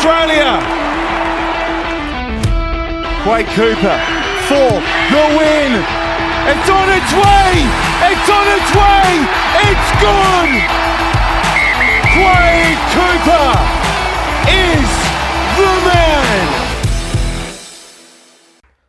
Australia. Quade Cooper for the win. It's on its way. It's on its way. It's gone. Quade Cooper is the man.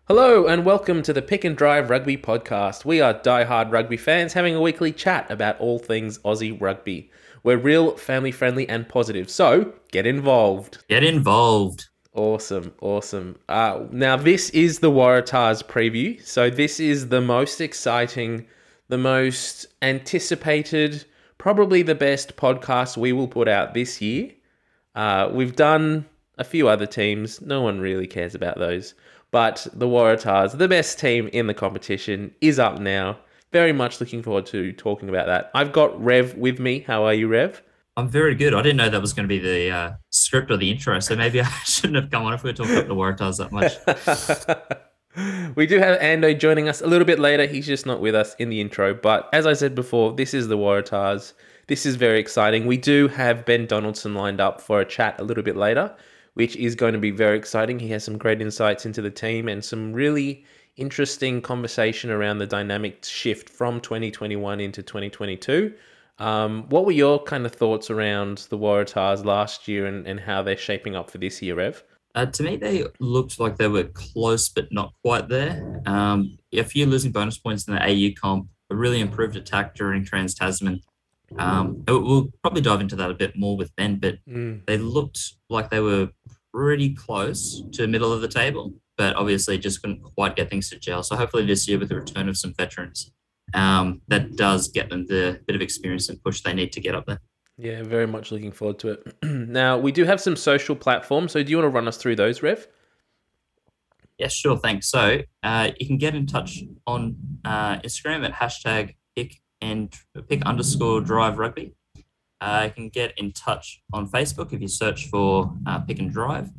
Hello and welcome to the Pick and Drive Rugby Podcast. We are die-hard rugby fans having a weekly chat about all things Aussie rugby. We're real, family friendly, and positive. So get involved. Get involved. Awesome, awesome. Uh, now, this is the Waratahs preview. So, this is the most exciting, the most anticipated, probably the best podcast we will put out this year. Uh, we've done a few other teams. No one really cares about those. But the Waratahs, the best team in the competition, is up now. Very much looking forward to talking about that. I've got Rev with me. How are you, Rev? I'm very good. I didn't know that was going to be the uh, script or the intro, so maybe I shouldn't have come on if we are talking about the Waratahs that much. we do have Ando joining us a little bit later. He's just not with us in the intro. But as I said before, this is the Waratahs. This is very exciting. We do have Ben Donaldson lined up for a chat a little bit later, which is going to be very exciting. He has some great insights into the team and some really interesting conversation around the dynamic shift from 2021 into 2022. Um, what were your kind of thoughts around the Waratahs last year and, and how they're shaping up for this year, Rev? Uh, to me, they looked like they were close, but not quite there. Um, a few losing bonus points in the AU comp, a really improved attack during Trans Tasman. Um, we'll probably dive into that a bit more with Ben, but mm. they looked like they were pretty close to the middle of the table, but obviously just couldn't quite get things to gel. So hopefully this year, with the return of some veterans, um, that does get them the bit of experience and push they need to get up there. Yeah, very much looking forward to it. now, we do have some social platforms. So, do you want to run us through those, Rev? Yes, sure. Thanks. So, uh, you can get in touch on uh, Instagram at hashtag pick and pick underscore drive rugby. Uh, you can get in touch on Facebook if you search for uh, Pick and Drive.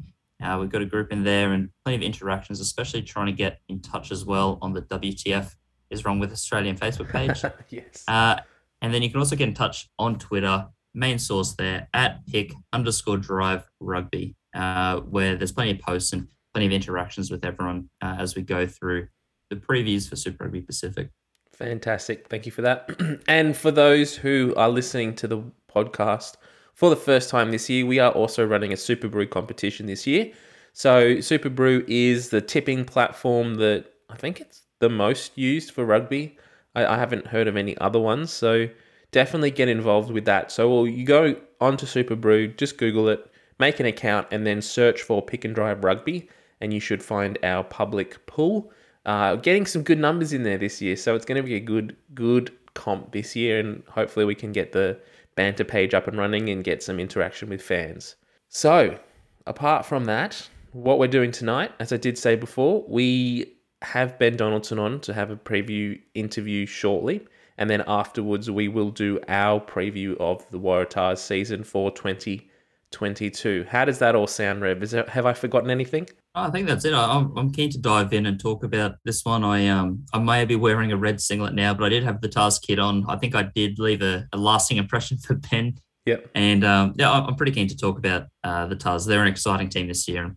Uh, we've got a group in there and plenty of interactions, especially trying to get in touch as well on the WTF is wrong with Australian Facebook page. yes. Uh, and then you can also get in touch on Twitter, main source there at pick underscore drive rugby, uh, where there's plenty of posts and plenty of interactions with everyone uh, as we go through the previews for Super Rugby Pacific. Fantastic. Thank you for that. and for those who are listening to the podcast for the first time this year, we are also running a Superbru competition this year. So, Superbru is the tipping platform that I think it's the most used for rugby. I, I haven't heard of any other ones, so definitely get involved with that. So well, you go onto Superbru, just Google it, make an account, and then search for Pick and Drive Rugby, and you should find our public pool. Uh, getting some good numbers in there this year, so it's going to be a good good comp this year, and hopefully we can get the banter page up and running and get some interaction with fans. So, apart from that, what we're doing tonight, as I did say before, we have Ben Donaldson on to have a preview interview shortly. And then afterwards, we will do our preview of the Waratahs season for 2022. How does that all sound, Rev? Is there, have I forgotten anything? I think that's it. I'm, I'm keen to dive in and talk about this one. I um I may be wearing a red singlet now, but I did have the task kit on. I think I did leave a, a lasting impression for Ben. Yep. And um, yeah, I'm pretty keen to talk about uh, the Tahs. They're an exciting team this year,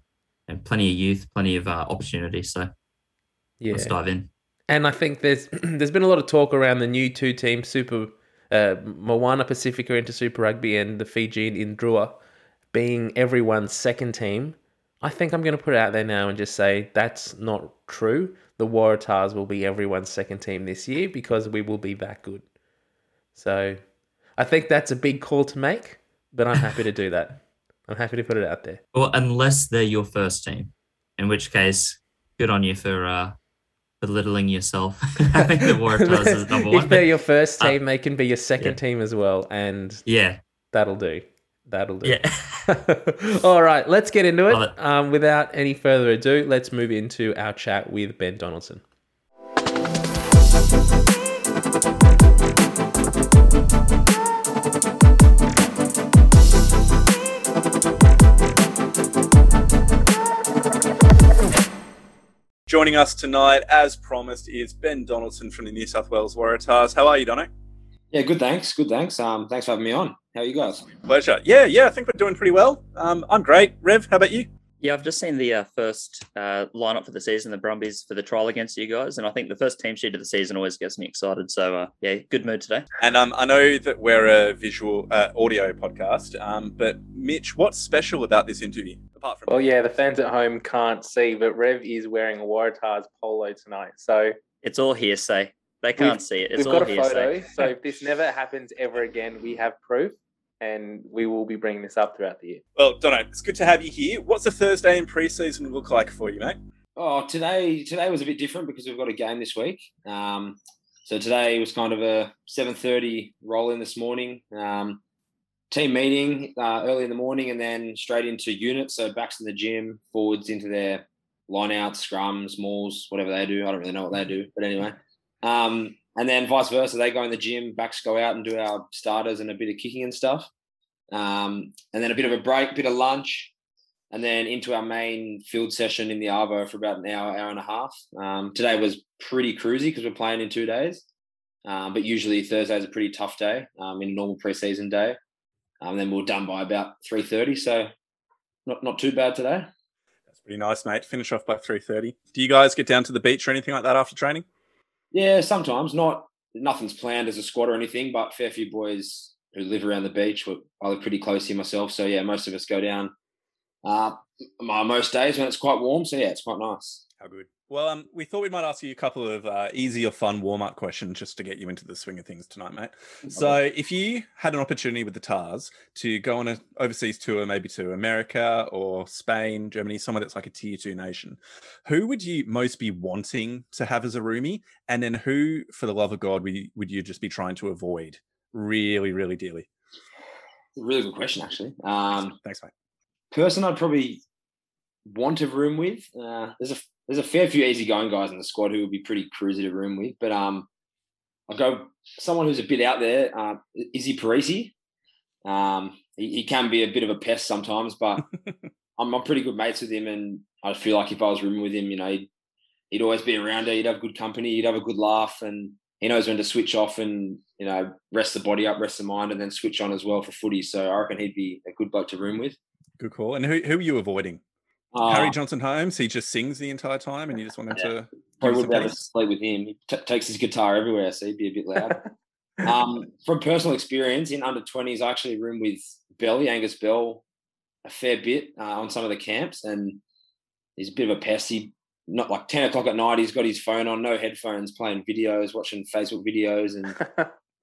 and plenty of youth, plenty of uh, opportunity. So yeah. Let's dive in. And I think there's there's been a lot of talk around the new two teams, Super uh, Moana Pacifica into Super Rugby and the Fijian Indrua being everyone's second team. I think I'm going to put it out there now and just say that's not true. The Waratahs will be everyone's second team this year because we will be that good. So I think that's a big call to make, but I'm happy to do that. I'm happy to put it out there. Well, unless they're your first team, in which case, good on you for uh, belittling yourself. I think the Waratahs is number one. If they're your first uh, team, uh, they can be your second yeah. team as well, and yeah, that'll do. That'll do. Yeah. All right, let's get into it. it. Um, without any further ado, let's move into our chat with Ben Donaldson. Joining us tonight, as promised, is Ben Donaldson from the New South Wales Waratahs. How are you, Dono? Yeah, good. Thanks. Good. Thanks. Um, thanks for having me on. How are you guys? Pleasure. Yeah, yeah. I think we're doing pretty well. Um, I'm great. Rev, how about you? Yeah, I've just seen the uh, first uh, lineup for the season, the Brumbies for the trial against you guys, and I think the first team sheet of the season always gets me excited. So uh, yeah, good mood today. And um, I know that we're a visual uh, audio podcast, um, but Mitch, what's special about this interview apart from? Well, yeah, the fans at home can't see, but Rev is wearing a Waratahs polo tonight, so It's all hearsay. They can't see it. It's we've all got a hearsay. photo. So if this never happens ever again, we have proof, and we will be bringing this up throughout the year. Well, Dono, it's good to have you here. What's a Thursday in preseason look like for you, mate? Oh, today today was a bit different because we've got a game this week. Um, so today was kind of a seven thirty roll in this morning. Um, team meeting uh, early in the morning, and then straight into units. So backs in the gym, forwards into their line outs, scrums, mauls, whatever they do. I don't really know what they do, but anyway. Um, and then vice versa, they go in the gym, backs go out and do our starters and a bit of kicking and stuff. Um, and then a bit of a break, bit of lunch, and then into our main field session in the Arvo for about an hour, hour and a half. Um, today was pretty cruisy because we're playing in two days. Um, but usually Thursday is a pretty tough day um, in a normal preseason day. Um, then we're done by about three thirty, so not not too bad today. That's pretty nice, mate. Finish off by three thirty. Do you guys get down to the beach or anything like that after training? Yeah, sometimes not. Nothing's planned as a squad or anything, but fair few boys who live around the beach. I live pretty close here myself, so yeah, most of us go down. Uh, my most days when it's quite warm, so yeah, it's quite nice. How good. Well, um, we thought we might ask you a couple of uh, easy or fun warm up questions just to get you into the swing of things tonight, mate. So, if you had an opportunity with the Tahs to go on an overseas tour, maybe to America or Spain, Germany, somewhere that's like a tier two nation, who would you most be wanting to have as a roomie? And then who, for the love of God, would you, would you just be trying to avoid really, really dearly? Really good question, actually. Um, Thanks, mate. person I'd probably want to room with. Uh, there's a there's a fair few easygoing guys in the squad who would be pretty cruisy to room with, but um, I'll go someone who's a bit out there. Uh, Izzy Perese. Um, he, he can be a bit of a pest sometimes, but I'm, I'm pretty good mates with him, and I feel like if I was rooming with him, you know, he'd, he'd always be around. He'd have good company. He'd have a good laugh, and he knows when to switch off and you know rest the body up, rest the mind, and then switch on as well for footy. So I reckon he'd be a good bloke to room with. Good call. And who, who are you avoiding? Uh, Harry Johnson Holmes, he just sings the entire time and you just want him Yeah. to. Probably wouldn't some be able to peace? sleep with him. He t- takes his guitar everywhere, so he'd be a bit loud. um, from personal experience, in under 20s, I actually roomed with Belly, Angus Bell, a fair bit uh, on some of the camps, and he's a bit of a pest. He, not like 10 o'clock at night, he's got his phone on, no headphones, playing videos, watching Facebook videos, and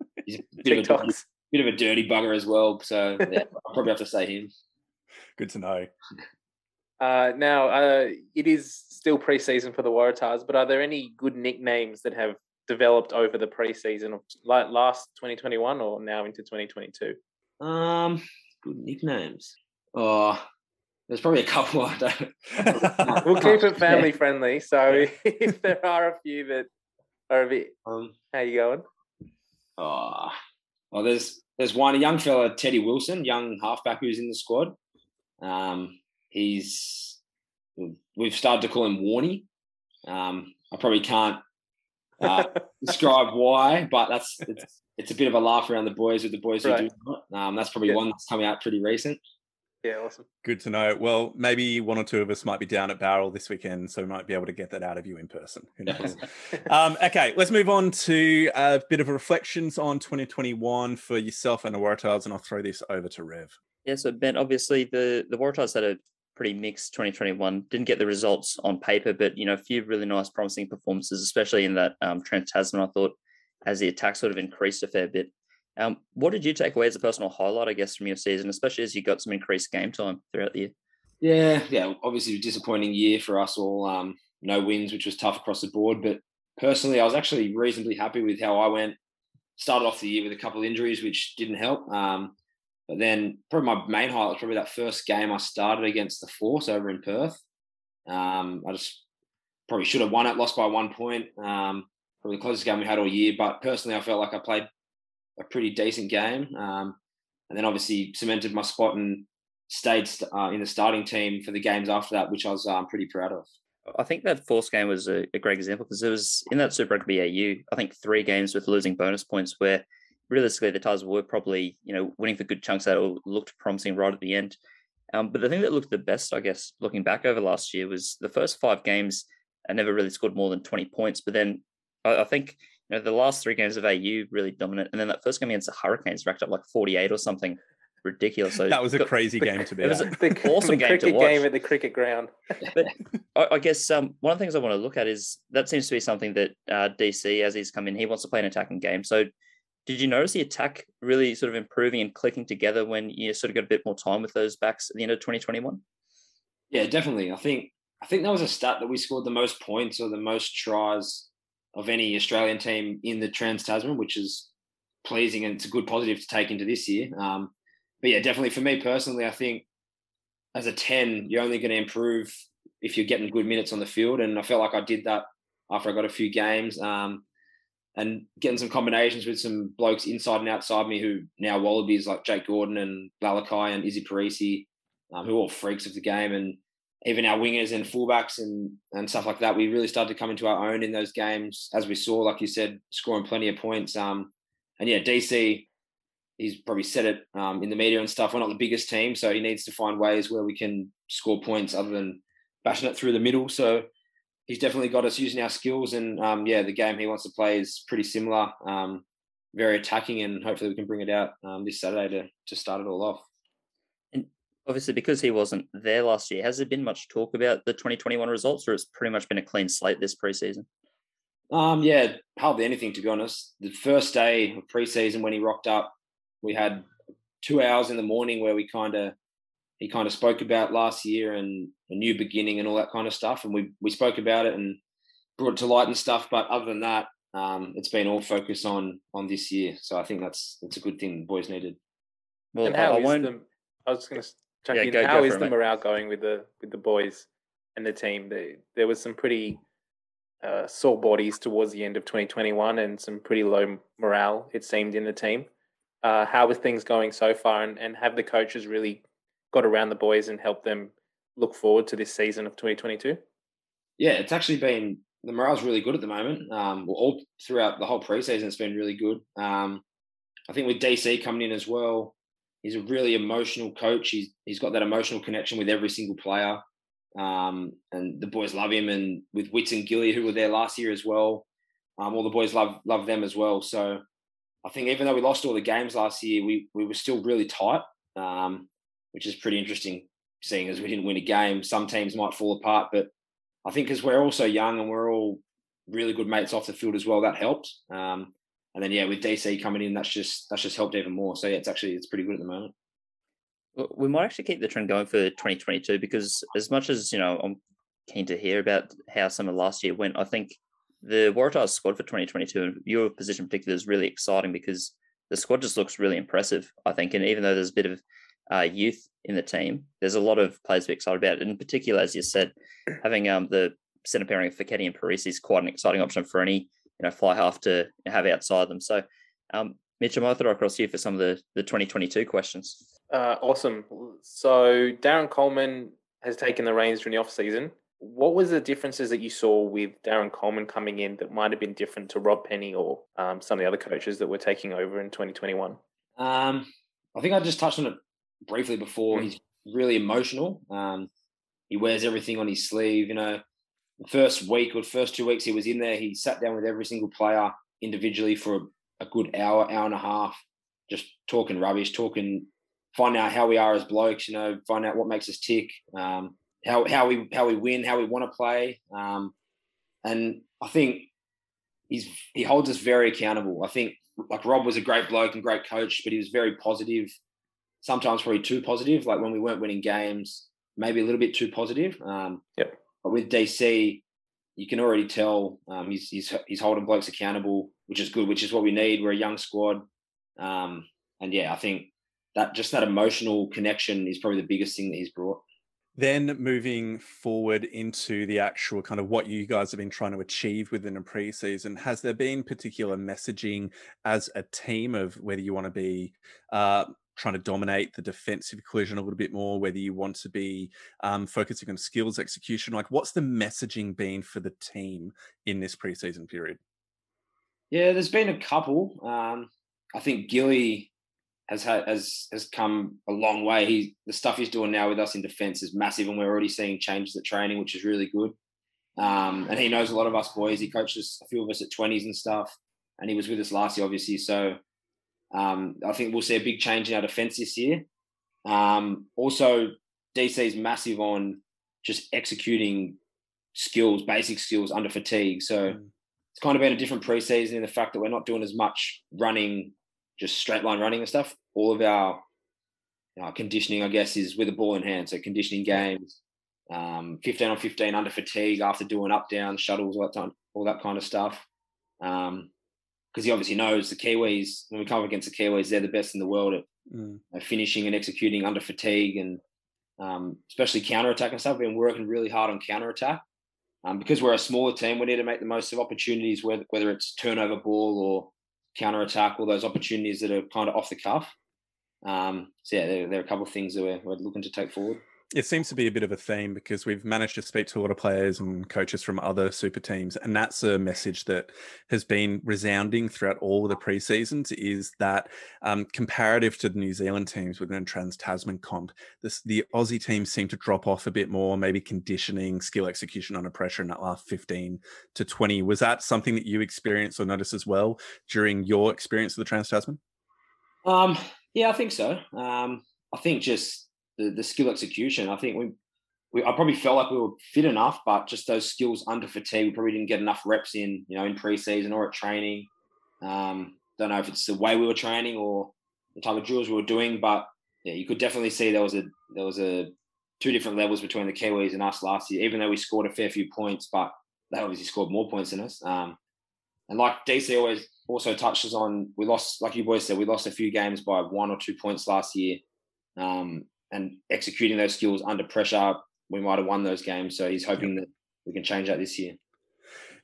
he's a bit of a, bit of a dirty bugger as well. So yeah, I'll probably have to say him. Good to know. Uh, now, uh, it is still preseason for the Waratahs, but are there any good nicknames that have developed over the preseason, of like last 2021 or now into 2022? Um, good nicknames. Oh, there's probably a couple. I don't. We'll keep it family friendly. So if there are a few that are a bit, Um, how you going? Oh, well, there's there's one a young fella, Teddy Wilson, young halfback who's in the squad. Um, he's we've started to call him Warney. Um, I probably can't uh, describe why, but that's it's, it's a bit of a laugh around the boys with the boys who do that. Um, that's probably Yeah. one that's coming out pretty recent. Yeah, awesome. Good to know. Well, maybe one or two of us might be down at Barrel this weekend, so we might be able to get that out of you in person. Who knows? um, okay, let's move on to a bit of reflections on 2021 for yourself and the Waratahs, and I'll throw this over to Rev. Yeah, so Ben, obviously the the Waratahs had a pretty mixed 2021. Didn't get the results on paper, but you know, a few really nice, promising performances, especially in that um, Trans Tasman. I thought as the attack sort of increased a fair bit. Um, what did you take away as a personal highlight, I guess, from your season, especially as you got some increased game time throughout the year? Yeah, yeah. Obviously, a disappointing year for us all. Um, no wins, which was tough across the board. But personally, I was actually reasonably happy with how I went. Started off the year with a couple of injuries, which didn't help. Um, but then probably my main highlight was probably that first game I started against the Force over in Perth. Um, I just probably should have won it, lost by one point. Um, probably the closest game we had all year. But personally, I felt like I played a pretty decent game. Um, and then obviously cemented my spot and stayed st- uh, in the starting team for the games after that, which I was um, pretty proud of. I think that Force game was a, a great example because it was in that Super Rugby AU, I think three games with losing bonus points where realistically, the Tahs were probably you know winning for good chunks that all looked promising right at the end. Um, but the thing that looked the best, I guess, looking back over last year, was the first five games. I never really scored more than twenty points, but then I, I think you know the last three games of AU really dominant, and then that first game against the Hurricanes racked up like forty eight or something ridiculous. So that was a got, crazy game to be. It was an awesome the game to watch. game at the cricket ground. but I, I guess um, one of the things I want to look at is that seems to be something that uh, DC, as he's come in, he wants to play an attacking game. So did you notice the attack really sort of improving and clicking together when you sort of got a bit more time with those backs at the end of 2021? Yeah, definitely. I think I think that was a stat that we scored the most points or the most tries of any Australian team in the Trans Tasman, which is pleasing and it's a good positive to take into this year. Um, but yeah, definitely for me personally, I think as a 10, you're only going to improve if you're getting good minutes on the field. And I felt like I did that after I got a few games. Um, and getting some combinations with some blokes inside and outside me who now Wallabies like Jake Gordon and Lalakai and Izzy Perese, um, who are all freaks of the game. And even our wingers and fullbacks and, and stuff like that, we really started to come into our own in those games, as we saw, like you said, scoring plenty of points. Um, and yeah, DC, he's probably said it um, in the media and stuff. We're not the biggest team, so he needs to find ways where we can score points other than bashing it through the middle. So he's definitely got us using our skills, and um, yeah, the game he wants to play is pretty similar, um, very attacking, and hopefully we can bring it out um, this Saturday to to start it all off. And obviously, because he wasn't there last year, has there been much talk about the 2021 results, or it's pretty much been a clean slate this preseason? Um, yeah, hardly anything to be honest. The first day of preseason when he rocked up, we had two hours in the morning where we kind of he kind of spoke about last year and a new beginning and all that kind of stuff, and we we spoke about it and brought it to light and stuff. But other than that, um, it's been all focused on on this year. So I think that's that's a good thing the boys needed. Well, and how I, I, the, I was going to check yeah, in. Go, how go is the morale going with the with the boys and the team? They, there was some pretty uh, sore bodies towards the end of 2021 and some pretty low morale it seemed in the team uh, how are things going so far, and, and have the coaches really got around the boys and helped them look forward to this season of 2022? Yeah, it's actually been the morale's really good at the moment. Um, well, all throughout the whole preseason, it's been really good. Um, I think with DC coming in as well, he's a really emotional coach. He's he's got that emotional connection with every single player, um, and the boys love him. And with Witts and Gilly, who were there last year as well, um, all the boys love love them as well. So I think even though we lost all the games last year, we we were still really tight, um, which is pretty interesting. Seeing as we didn't win a game, some teams might fall apart, but I think because we're all so young and we're all really good mates off the field as well, that helped. Um, and then yeah, with DC coming in, that's just that's just helped even more. So yeah, it's actually it's pretty good at the moment. We might actually keep the trend going for 2022 because as much as you know, I'm keen to hear about how some of last year went. I think the Waratahs squad for 2022 and your position particularly is really exciting because the squad just looks really impressive, I think. And even though there's a bit of uh, youth in the team, there's a lot of players to be excited about. In particular, as you said, having um, the centre pairing of Foketi and Perese is quite an exciting option for any you know fly half to have outside them. So, um, Mitch, I'm going to throw across to you for some of the, the 2022 questions. Uh, awesome. So, Darren Coleman has taken the reins during the off season what was the differences that you saw with Darren Coleman coming in that might have been different to Rob Penney or um, some of the other coaches that were taking over in 2021? Um, I think I just touched on it briefly before. Mm. He's really emotional. Um, he wears everything on his sleeve. You know, the first week or first two weeks he was in there, he sat down with every single player individually for a, a good hour, hour and a half, just talking rubbish, talking, finding out how we are as blokes. You know, find out what makes us tick. Um, how how we how we win, how we want to play, um, and I think he's he holds us very accountable. I think like Rob was a great bloke and great coach, but he was very positive. Sometimes probably too positive. Like when we weren't winning games, maybe a little bit too positive. Um, yep. But with DC, you can already tell um, he's he's he's holding blokes accountable, which is good, which is what we need. We're a young squad, um, and yeah, I think that just that emotional connection is probably the biggest thing that he's brought. Then moving forward into the actual kind of what you guys have been trying to achieve within a preseason, has there been particular messaging as a team of whether you want to be uh, trying to dominate the defensive collision a little bit more, whether you want to be um, focusing on skills execution? Like, what's the messaging been for the team in this preseason period? Yeah, there's been a couple. Um, I think Gilly has had has has come a long way. He the stuff he's doing now with us in defence is massive, and we're already seeing changes at training, which is really good. Um, and he knows a lot of us boys. He coaches a few of us at twenties and stuff, and he was with us last year, obviously. So um, I think we'll see a big change in our defence this year. Um, also, DC is massive on just executing skills, basic skills under fatigue. So mm. it's kind of been a different preseason in the fact that we're not doing as much running, just straight line running and stuff. All of our you know, conditioning, I guess, is with a ball in hand. So conditioning games, um, 15 on 15 under fatigue after doing up down shuttles, all that, all that kind of stuff. Um, because he obviously knows the Kiwis, when we come up against the Kiwis, they're the best in the world at mm. finishing and executing under fatigue and um, especially counter attack and stuff. We've been working really hard on counter attack. Um, because we're a smaller team, we need to make the most of opportunities, whether, whether it's turnover ball or counter attack, all those opportunities that are kind of off the cuff. Um, so yeah, there, there, are a couple of things that we're, we're looking to take forward it seems to be a bit of a theme because we've managed to speak to a lot of players and coaches from other super teams and that's a message that has been resounding throughout all the pre-seasons is that um, comparative to the new zealand teams within a trans tasman comp this, the aussie teams seem to drop off a bit more maybe conditioning skill execution under pressure in that last 15 to 20 was that something that you experienced or noticed as well during your experience of the trans tasman um, yeah i think so. Um, i think just the, the skill execution. I think we, we, I probably felt like we were fit enough, but just those skills under fatigue, we probably didn't get enough reps in, you know, in preseason or at training. Um, don't know if it's the way we were training or the type of drills we were doing, but yeah, you could definitely see there was a there was a two different levels between the Kiwis and us last year. Even though we scored a fair few points, but they obviously scored more points than us. Um, and like DC always also touches on, we lost, like you boys said, we lost a few games by one or two points last year. Um, and executing those skills under pressure, we might have won those games. So he's hoping that we can change that this year.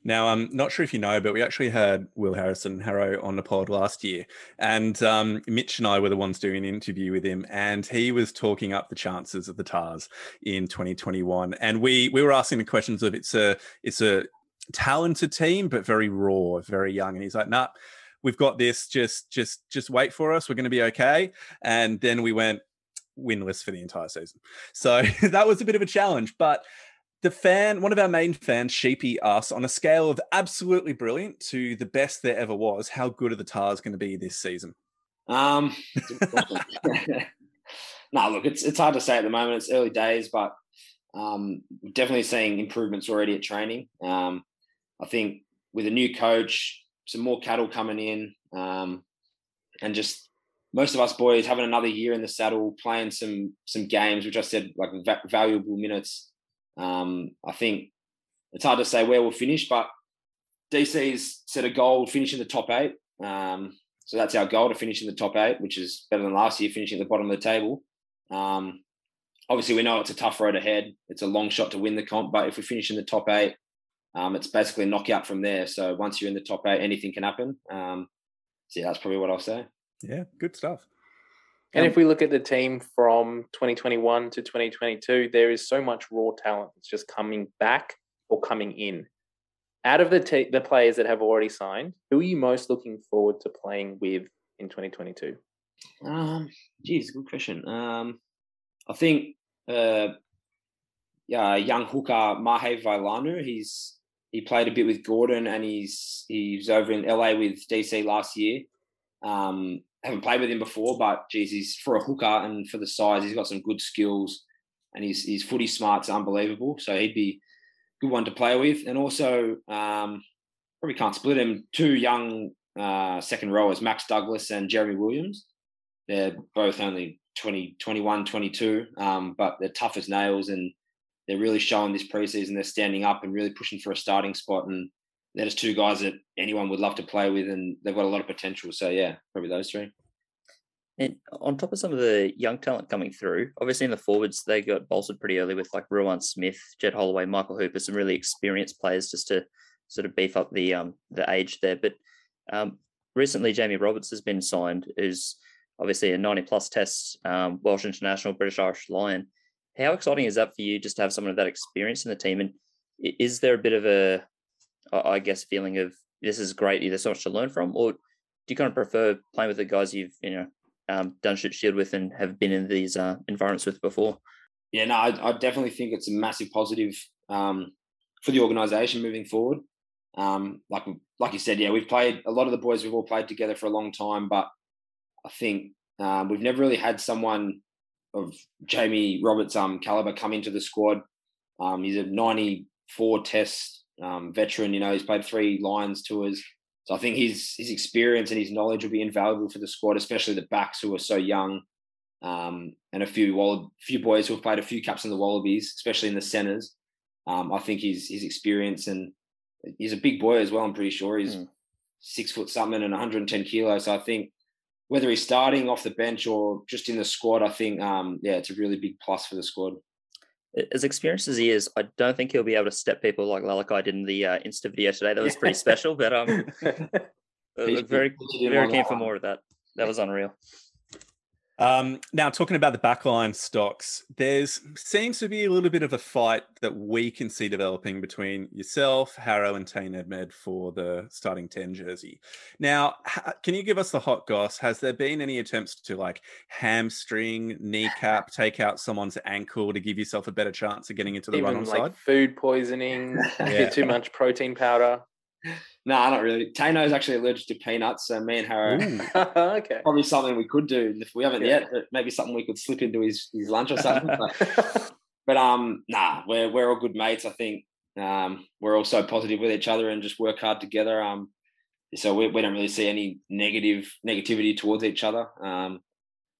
Now, I'm not sure if you know, but we actually had Will Harrison Harrow on the pod last year, and um, Mitch and I were the ones doing an interview with him, and he was talking up the chances of the Tahs in 2021. And we we were asking the questions of it's a it's a talented team, but very raw, very young. And he's like, nah, we've got this. Just just just wait for us. We're going to be okay. And then we went, winless for the entire season. So that was a bit of a challenge. But the fan, one of our main fans, Sheepy, asked on a scale of absolutely brilliant to the best there ever was, how good are the Tahs going to be this season? Um, no, look, it's it's hard to say at the moment. It's early days, but um, definitely seeing improvements already at training. Um, I think with a new coach, some more cattle coming in, um, and just most of us boys having another year in the saddle, playing some some games, which I said like va- valuable minutes. Um, I think it's hard to say where we'll finish, but DC's set a goal finishing the top eight. Um, so that's our goal to finish in the top eight, which is better than last year finishing at the bottom of the table. Um, obviously, we know it's a tough road ahead. It's a long shot to win the comp, but if we finish in the top eight, um, it's basically a knockout from there. So once you're in the top eight, anything can happen. Um, so yeah, that's probably what I'll say. Yeah, good stuff. And um, if we look at the team from 2021 to 2022, there is so much raw talent that's just coming back or coming in. Out of the te- the players that have already signed, who are you most looking forward to playing with in 2022? Um, geez, good question. Um, I think, uh, yeah, young hooker Mahe Vailanu. He's he played a bit with Gordon, and he's he's over in LA with DC last year. Um, haven't played with him before, but geez, he's for a hooker and for the size, he's got some good skills, and his his footy smart's unbelievable. So he'd be good one to play with, and also um, probably can't split him. Two young uh, second rowers, Max Douglas and Jeremy Williams. They're both only 20, 21, 22, um, but they're tough as nails, and they're really showing this preseason. They're standing up and really pushing for a starting spot, and they're just two guys that anyone would love to play with, and they've got a lot of potential. So yeah, probably those three. And on top of some of the young talent coming through, obviously in the forwards they got bolstered pretty early with like Ruan Smith, Jed Holloway, Michael Hooper, some really experienced players just to sort of beef up the um the age there. But um, recently Jamie Roberts has been signed, who's obviously a 90 plus test um, Welsh international, British Irish Lion. How exciting is that for you just to have someone of that experience in the team? And is there a bit of a I guess, feeling of this is great. There's so much to learn from, or do you kind of prefer playing with the guys you've you know um, done Shute Shield with and have been in these uh, environments with before? Yeah, no, I, I, definitely think it's a massive positive um, for the organisation moving forward. Um, like like you said, yeah, we've played a lot of the boys. We've all played together for a long time, but I think um, we've never really had someone of Jamie Roberts' um, caliber come into the squad. Um, he's a 94 test um, veteran. You know, he's played three Lions tours. So I think his his experience and his knowledge will be invaluable for the squad, especially the backs who are so young, um, and a few Wall- few boys who have played a few caps in the Wallabies, especially in the centres. Um, I think his his experience and he's a big boy as well. I'm pretty sure he's mm. six foot something and 110 kilos. So I think whether he's starting off the bench or just in the squad, I think um, yeah, it's a really big plus for the squad. As experienced as he is, I don't think he'll be able to step people like Lalakai did in the uh, Insta video today. That was pretty special, but um, very very keen for more of that. That was unreal. Um, now, talking about the backline stocks, there's seems to be a little bit of a fight that we can see developing between yourself, Harrow, and Tane Edmed for the starting 10 jersey. Now, can you give us the hot goss? Has there been any attempts to like hamstring, kneecap, take out someone's ankle to give yourself a better chance of getting into the Even run on like side? Food poisoning, yeah. too much protein powder. No, nah, not really. Tano is actually allergic to peanuts, so me and Harrow okay. probably something we could do. If we haven't yeah. yet, maybe something we could slip into his, his lunch or something. but, but um, nah, we're we're all good mates. I think um, we're all so positive with each other and just work hard together. Um, so we, we don't really see any negative negativity towards each other. Um,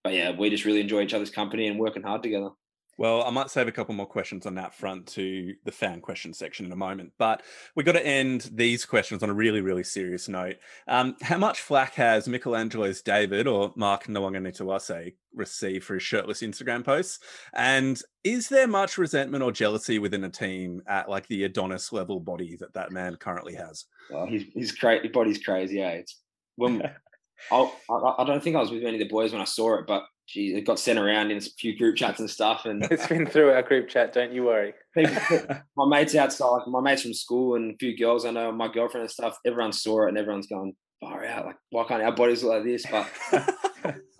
but yeah, we just really enjoy each other's company and working hard together. Well, I might save a couple more questions on that front to the fan question section in a moment, but we've got to end these questions on a really, really serious note. Um, how much flack has Michelangelo's David or Mark Nawaqanitawase received for his shirtless Instagram posts? And is there much resentment or jealousy within a team at like the Adonis level body that that man currently has? Oh, his his, cra- his body's crazy. Yeah, it's when I, I don't think I was with any of the boys when I saw it, but geez, it got sent around in a few group chats and stuff. And it's been through our group chat. Don't you worry. my mates outside, my mates from school, and a few girls I know, my girlfriend and stuff. Everyone saw it, and everyone's going far out. Like, why can't our bodies look like this? But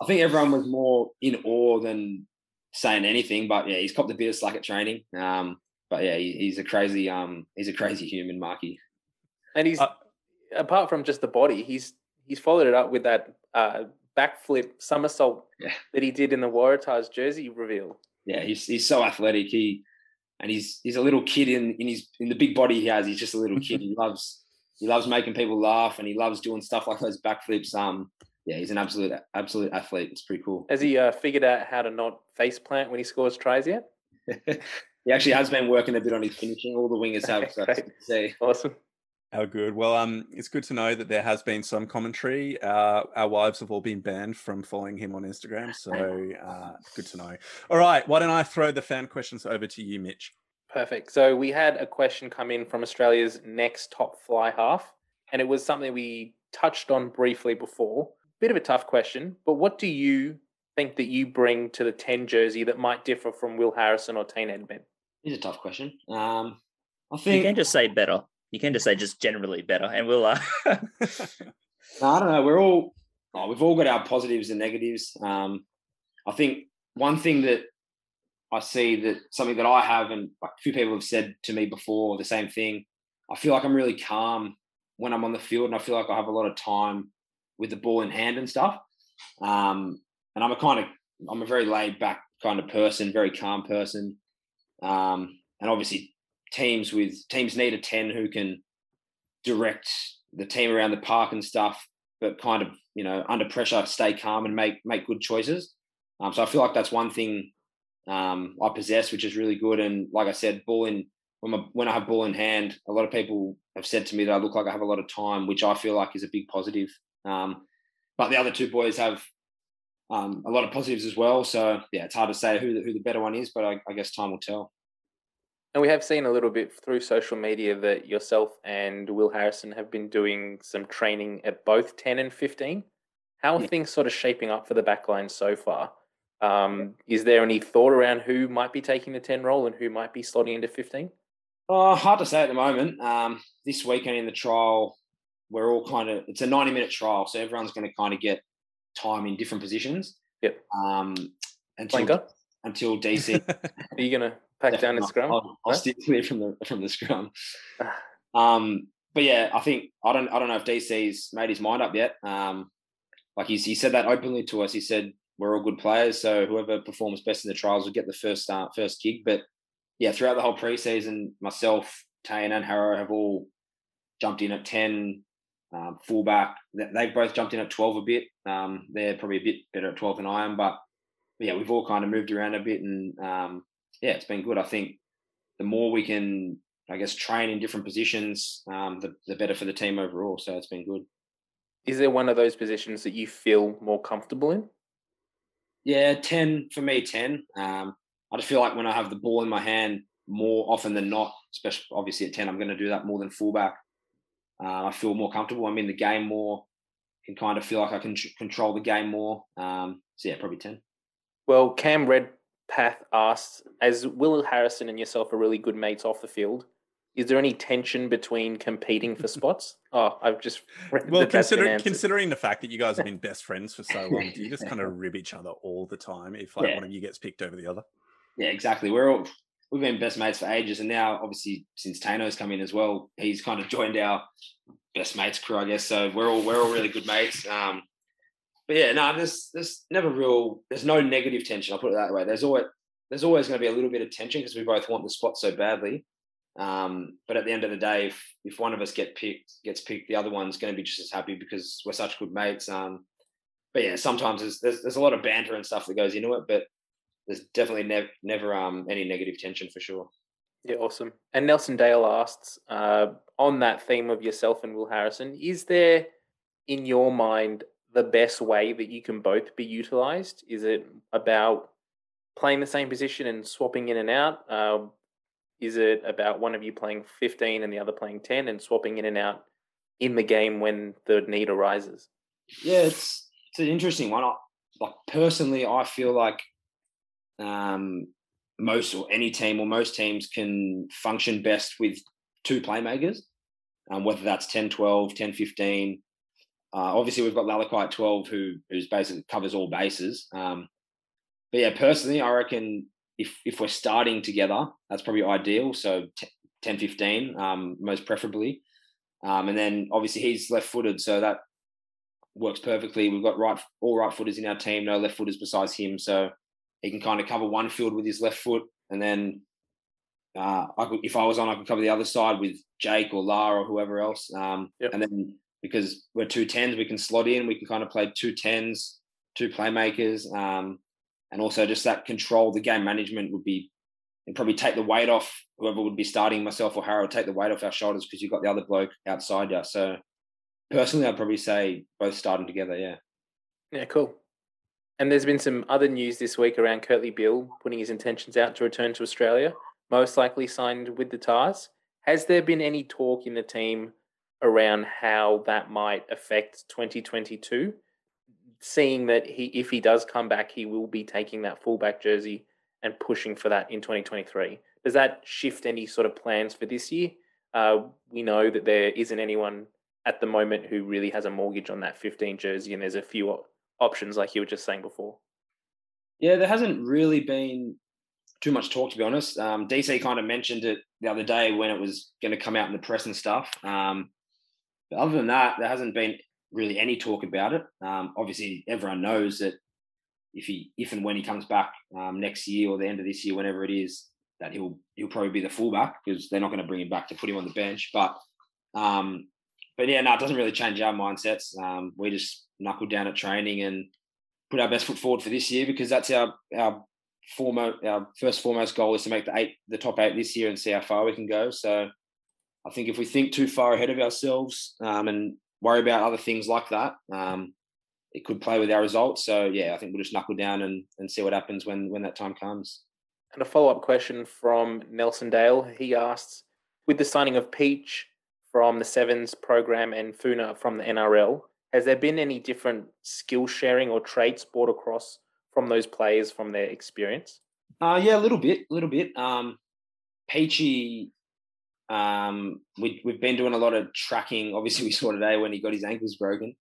I think everyone was more in awe than saying anything. But yeah, he's copped a bit of slack at training. Um, but yeah, he, he's a crazy, um, he's a crazy human, Marky. And he's uh, apart from just the body, he's he's followed it up with that uh, backflip somersault yeah. that he did in the Waratahs jersey reveal. Yeah, he's he's so athletic. He and he's he's a little kid in in his in the big body he has. He's just a little kid. he loves he loves making people laugh and he loves doing stuff like those backflips. Um, yeah, he's an absolute absolute athlete. It's pretty cool. Has he uh, figured out how to not face plant when he scores tries yet? he actually has been working a bit on his finishing. All the wingers have. So. Awesome. How good. Well, um, it's good to know that there has been some commentary. Uh, our wives have all been banned from following him on Instagram, so uh, good to know. All right, why don't I throw the fan questions over to you, Mitch? Perfect. So we had a question come in from Australia's next top fly half, and it was something we touched on briefly before. Bit of a tough question, but what do you think that you bring to the 10 jersey that might differ from Will Harrison or Tane Edmed? It's a tough question. Um, I think you can just say better you can just say just generally better, and we'll. Uh... no, I don't know. We're all oh, we've all got our positives and negatives. Um, I think one thing that I see that something that I have, and a few people have said to me before the same thing. I feel like I'm really calm when I'm on the field, and I feel like I have a lot of time with the ball in hand and stuff. Um, and I'm a kind of I'm a very laid back kind of person, very calm person. Um, and obviously teams with teams need a 10 who can direct the team around the park and stuff, but kind of, you know, under pressure, stay calm and make make good choices. Um, so I feel like that's one thing um, I possess, which is really good. And like I said, ball in when, my, when I have ball in hand, a lot of people have said to me that I look like I have a lot of time, which I feel like is a big positive. Um, but the other two boys have um, a lot of positives as well. So yeah, it's hard to say who the, who the better one is, but I, I guess time will tell. And we have seen a little bit through social media that yourself and Will Harrison have been doing some training at both 10 and 15. How are yeah. things sort of shaping up for the backline so far? Um, is there any thought around who might be taking the 10 role and who might be slotting into 15? Oh, hard to say at the moment. Um, this weekend in the trial, we're all kind of it's a 90 minute trial, so everyone's going to kind of get time in different positions. Yep. Um, until until DC. Are you going to pack down the Definitely scrum? I'll, I'll No? steer clear from the from the scrum. Ah. Um, but yeah, I think I don't I don't know if DC's made his mind up yet. Um, like he's, he said that openly to us. He said we're all good players, so whoever performs best in the trials will get the first start, first gig. But yeah, throughout the whole preseason, myself, Tane, and Harrow have all jumped in at ten. Um, fullback, They- they've both jumped in at twelve a bit. Um, they're probably a bit better at twelve than I am, but yeah, we've all kind of moved around a bit, and um, yeah, it's been good. I think the more we can, I guess, train in different positions, um, the the better for the team overall. So it's been good. Is there one of those positions that you feel more comfortable in? Yeah, ten for me, ten. Um, I just feel like when I have the ball in my hand more often than not, especially obviously at ten, I'm going to do that more than fullback. Uh, I feel more comfortable. I'm in the game more. Can kind of feel like I can tr- control the game more. Um, so yeah, probably ten. Well, Cam Redpath asks, as Will Harrison and yourself are really good mates off the field, is there any tension between competing for spots? Oh, I've just read Well, that that's been considering the fact that you guys have been best friends for so long, do you just kind of rib each other all the time if like Yeah. one of you gets picked over the other? Yeah, exactly. We're all we've been best mates for ages, and now obviously since Tano's come in as well, he's kind of joined our best mates crew, I guess. So we're all we're all really good mates. Um, but yeah, no, there's there's never real there's no negative tension. I'll put it that way. There's always there's always going to be a little bit of tension because we both want the spot so badly. Um, but at the end of the day, if if one of us get picked gets picked, the other one's going to be just as happy because we're such good mates. Um, but yeah, sometimes there's, there's there's a lot of banter and stuff that goes into it, but there's definitely never never um any negative tension for sure. Yeah, awesome. And Nelson Dale asks, uh, on that theme of yourself and Will Harrison, is there, in your mind, the best way that you can both be utilized? Is it about playing the same position and swapping in and out? Uh, is it about one of you playing 15 and the other playing 10 and swapping in and out in the game when the need arises? Yeah, it's it's an interesting one. I, like personally, I feel like um, most or any team or most teams can function best with two playmakers, um, whether that's 10, 12, 10, 15. Uh, obviously, we've got Lalakai at 12, who who's basically covers all bases. Um, but yeah, personally, I reckon if if we're starting together, that's probably ideal. So t- 10, 15, um, most preferably. Um, and then obviously he's left footed, so that works perfectly. We've got right all right footers in our team, no left footers besides him, so he can kind of cover one field with his left foot, and then uh, I could, if I was on, I could cover the other side with Jake or Lara or whoever else. Um, Yep. And then because we're two tens, we can slot in. We can kind of play two tens, two playmakers, um, and also just that control. The game management would be and probably take the weight off whoever would be starting myself or Harold. Take the weight off our shoulders because you've got the other bloke outside you. So personally, I'd probably say both starting together. Yeah. Yeah, cool. And there's been some other news this week around Kurtley Beale putting his intentions out to return to Australia, most likely signed with the Tahs. Has there been any talk in the team around how that might affect 2022? Seeing that he, if he does come back, he will be taking that fullback jersey and pushing for that in 2023. Does that shift any sort of plans for this year? Uh, we know that there isn't anyone at the moment who really has a mortgage on that 15 jersey, and there's a few op- options like you were just saying before. Yeah, there hasn't really been too much talk, to be honest. Um, DC kind of mentioned it the other day when it was going to come out in the press and stuff. Um, other than that, there hasn't been really any talk about it. Um, obviously, everyone knows that if he, if and when he comes back um, next year or the end of this year, whenever it is, that he'll he'll probably be the fullback because they're not going to bring him back to put him on the bench. But um, but yeah, no, it doesn't really change our mindsets. Um, we just knuckle down at training and put our best foot forward for this year because that's our our foremost our first foremost goal is to make the eight the top eight this year and see how far we can go. So I think if we think too far ahead of ourselves um, and worry about other things like that, um, it could play with our results. So yeah, I think we'll just knuckle down and, and see what happens when when that time comes. And a follow up question from Nelson Dale. He asks With the signing of Pietsch from the Sevens program and Funa from the NRL, has there been any different skill sharing or traits brought across from those players from their experience? Uh, yeah, a little bit, a little bit. Um, Peachy, Um, we, we've been doing a lot of tracking. Obviously, we saw today when he got his ankles broken,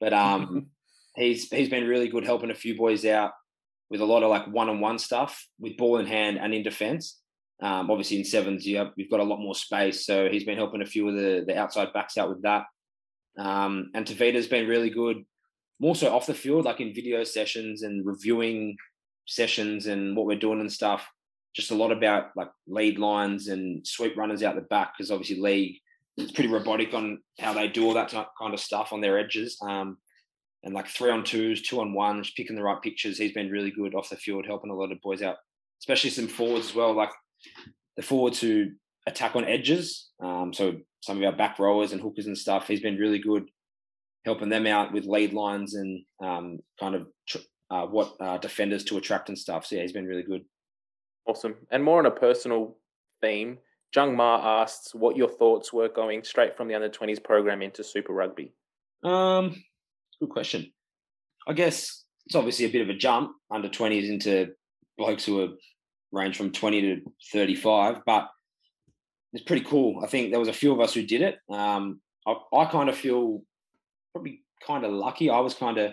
but um, he's he's been really good helping a few boys out with a lot of like one-on-one stuff with ball in hand and in defence. Um, obviously, in sevens, you have, you've got a lot more space, so he's been helping a few of the the outside backs out with that. Um, and Tavita's been really good, more so off the field, like in video sessions and reviewing sessions and what we're doing and stuff. Just a lot about like lead lines and sweep runners out the back because obviously league it's pretty robotic on how they do all that kind of stuff on their edges. Um, and like three on twos, two on ones, picking the right pictures. He's been really good off the field, helping a lot of boys out, especially some forwards as well. Like the forwards who attack on edges. Um, so some of our back rowers and hookers and stuff. He's been really good helping them out with lead lines and um, kind of tr- uh, what uh, defenders to attract and stuff. So yeah, he's been really good. Awesome. And more on a personal theme, Jung Ma asks what your thoughts were going straight from the under 20s program into Super Rugby. Um, good question. I guess it's obviously a bit of a jump under 20s into blokes who are range from 20 to 35, but it's pretty cool. I think there was a few of us who did it. Um, I, I kind of feel probably kind of lucky. I was kind of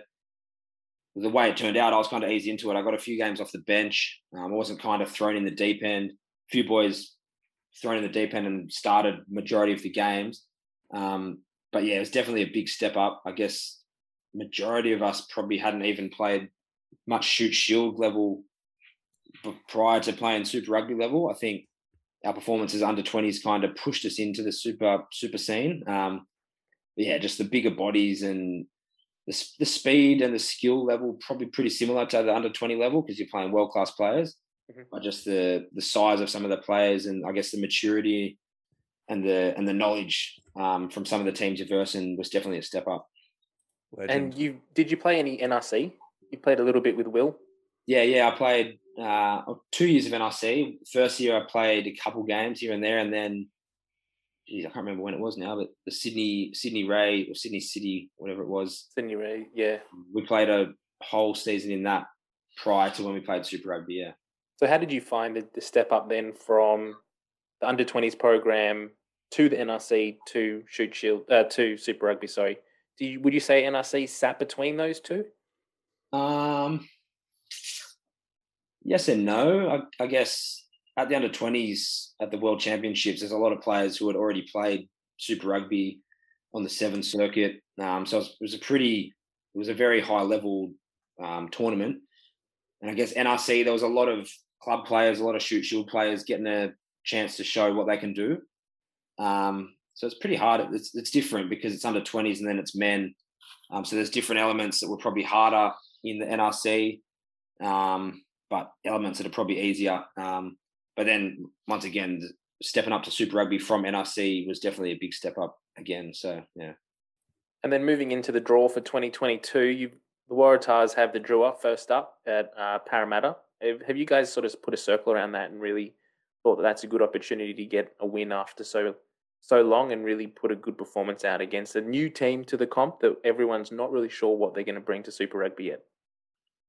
the way it turned out. I was kind of easy into it. I got a few games off the bench. Um, I wasn't kind of thrown in the deep end. A few boys thrown in the deep end and started majority of the games. Um, but yeah, it was definitely a big step up. I guess majority of us probably hadn't even played much Shute Shield level prior to playing Super Rugby level. I think our performances under 20s kind of pushed us into the super super scene. Um, yeah, just the bigger bodies and the, the speed and the skill level probably pretty similar to the under 20 level because you're playing world class players. Mm-hmm. But just the the size of some of the players and I guess the maturity and the and the knowledge um, from some of the teams you're versing was definitely a step up. Legend. And you did you play any NRC? You played a little bit with Will. Yeah, yeah, I played uh, two years of NRC. First year I played a couple games here and there, and then, geez, I can't remember when it was now, but the Sydney Sydney Ray or Sydney City, whatever it was. Sydney Ray, yeah. We played a whole season in that prior to when we played Super Rugby. Yeah. So how did you find the, the step up then from the under twenties program to the NRC to Shute Shield uh, to Super Rugby? Sorry do you, would you say NRC sat between those two? Um, yes and no. I, I guess at the under 20s at the World Championships, there's a lot of players who had already played Super Rugby on the seven circuit. Um, so it was, it was, a pretty, it was a very high level um, tournament. And I guess NRC, there was a lot of club players, a lot of Shute Shield players getting a chance to show what they can do. Um, so it's pretty hard. It's, it's different because it's under 20s and then it's men. Um, so there's different elements that were probably harder in the NRC, um, but elements that are probably easier. Um, but then once again, stepping up to Super Rugby from NRC was definitely a big step up again. So yeah. And then moving into the draw for 2022, you the Waratahs have the draw first up at uh, Parramatta. Have, have you guys sort of put a circle around that and really thought that that's a good opportunity to get a win after so so long and really put a good performance out against a new team to the comp that everyone's not really sure what they're going to bring to Super Rugby yet.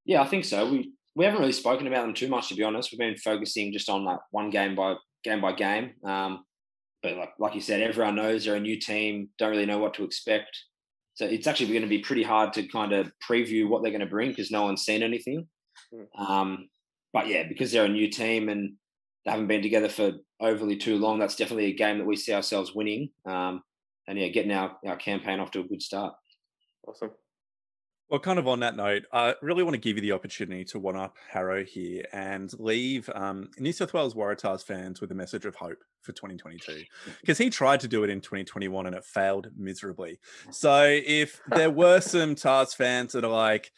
Yeah, I think so. We we haven't really spoken about them too much, to be honest. We've been focusing just on like one game by game by game. Um, but like like you said, everyone knows they're a new team, don't really know what to expect. So it's actually going to be pretty hard to kind of preview what they're going to bring because no one's seen anything. Mm. Um, but yeah, because they're a new team and they haven't been together for overly too long. That's definitely a game that we see ourselves winning. Um, and yeah, getting our, our campaign off to a good start. Awesome. Well, kind of on that note, I really want to give you the opportunity to one up Harrow here and leave um, New South Wales Waratahs fans with a message of hope for 2022 because he tried to do it in 2021 and it failed miserably. So, if there were some Tahs fans that are like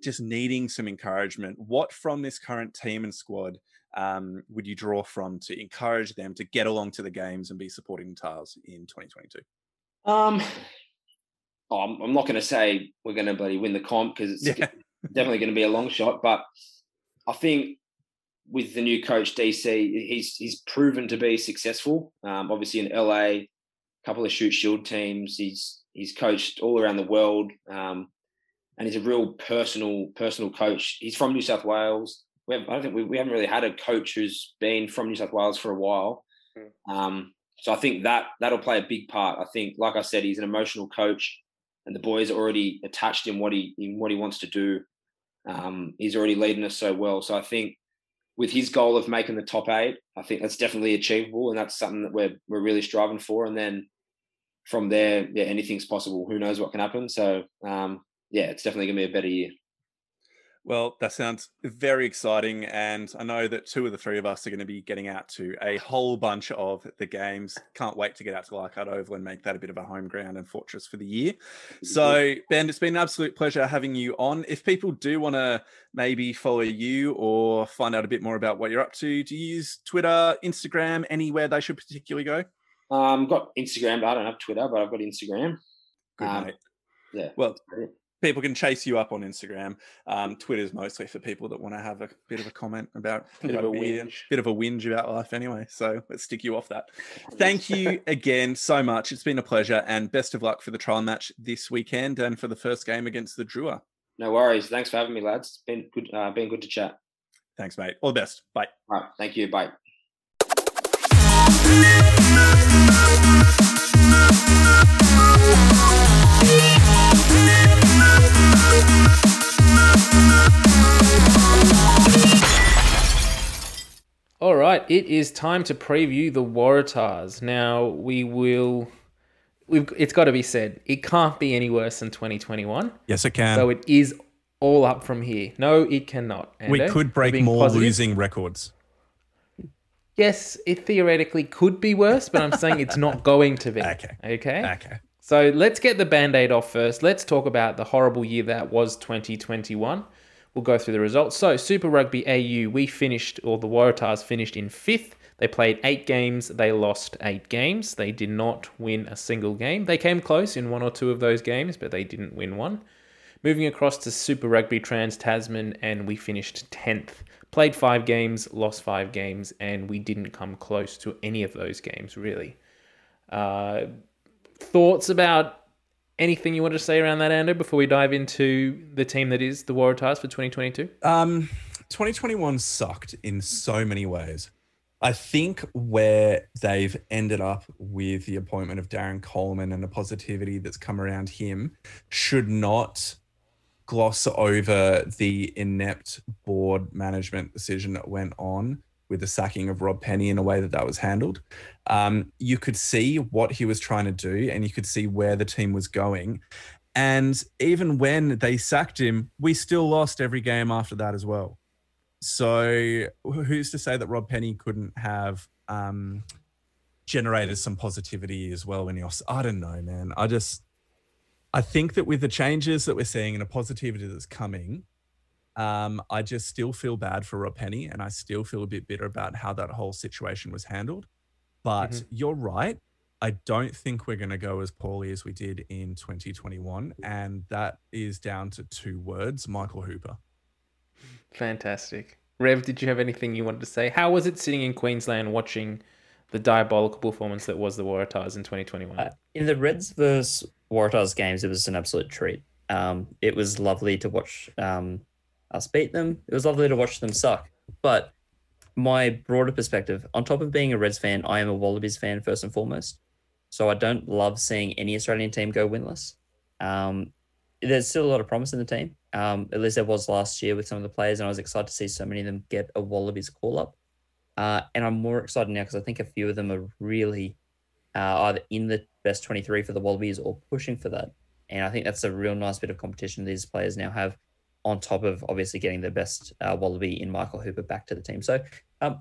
just needing some encouragement, what from this current team and squad um, would you draw from to encourage them to get along to the games and be supporting Tahs in 2022? Um, oh, I'm, I'm, not going to say we're going to bloody win the comp because it's yeah. definitely going to be a long shot, but I think with the new coach DC, he's he's proven to be successful. Um, obviously in LA, a couple of Shute Shield teams. He's he's coached all around the world, um, and he's a real personal personal coach. He's from New South Wales we have, I don't think we, we haven't really had a coach who's been from New South Wales for a while. Mm. Um, so I think that that'll play a big part. I think, like I said, he's an emotional coach, and the boys already attached in what he in what he wants to do. Um, he's already leading us so well. So I think with his goal of making the top eight, I think that's definitely achievable, and that's something that we're we're really striving for. And then from there, yeah, anything's possible. Who knows what can happen? So um, yeah, it's definitely gonna be a better year. Well, that sounds very exciting. And I know that two of the three of us are going to be getting out to a whole bunch of the games. Can't wait to get out to Leichhardt Oval and make that a bit of a home ground and fortress for the year. So, Ben, it's been an absolute pleasure having you on. If people do want to maybe follow you or find out a bit more about what you're up to, do you use Twitter, Instagram, anywhere they should particularly go? Um, got Instagram, but I don't have Twitter, but I've got Instagram. Good, Um. Yeah. Well, that's about it. People can chase you up on Instagram. Um, Twitter's mostly for people that want to have a bit of a comment about Bit of a whinge. bit of a whinge about life anyway. So let's stick you off that. Thank you again so much. It's been a pleasure and best of luck for the trial match this weekend and for the first game against the Drua. No worries. Thanks for having me, lads. It's been good. Uh, been good to chat. Thanks, mate. All the best. Bye. All right. Thank you. Bye. All right, it is time to preview the Waratahs. Now we will. We've, it's got to be said, it can't be any worse than 2021. Yes, it can. So it is all up from here. No, it cannot. we eh, could break more positive. losing records. Yes, it theoretically could be worse, but I'm saying it's not going to be. Okay. Okay. Okay. So let's get the band aid off first. Let's talk about the horrible year that was 2021. We'll go through the results. So, Super Rugby AU, we finished, or the Waratahs finished in fifth. They played eight games. They lost eight games. They did not win a single game. They came close in one or two of those games, but they didn't win one. Moving across to Super Rugby Trans Tasman, and we finished 10th. Played five games, lost five games, and we didn't come close to any of those games, really. Uh, thoughts about anything you want to say around that, Andrew, before we dive into the team that is the Waratahs for 2022? Um, 2021 sucked in so many ways. I think where they've ended up with the appointment of Darren Coleman and the positivity that's come around him should not gloss over the inept board management decision that went on with the sacking of Rob Penney in a way that that was handled. Um, you could see what he was trying to do and you could see where the team was going. And even when they sacked him, we still lost every game after that as well. So who's to say that Rob Penney couldn't have um, generated some positivity as well when he was? I don't know, man. I just I think that with the changes that we're seeing and the positivity that's coming, um, I just still feel bad for Rob Penney, and I still feel a bit bitter about how that whole situation was handled. But Mhm. you're right. I don't think we're going to go as poorly as we did in 2021, and that is down to two words: Michael Hooper. Fantastic. Rev, did you have anything you wanted to say? How was it sitting in Queensland watching the diabolical performance that was the Waratahs in 2021? Uh, in the Reds versus Waratahs games, it was an absolute treat. Um, it was lovely to watch um, us beat them. It was lovely to watch them suck. But my broader perspective, on top of being a Reds fan, I am a Wallabies fan first and foremost. So I don't love seeing any Australian team go winless. Um, there's still a lot of promise in the team. Um, at least there was last year with some of the players, and I was excited to see so many of them get a Wallabies call up. Uh, and I'm more excited now because I think a few of them are really uh, either in the best 23 for the Wallabies or pushing for that. And I think that's a real nice bit of competition these players now have, on top of obviously getting the best uh, Wallaby in Michael Hooper back to the team. So um,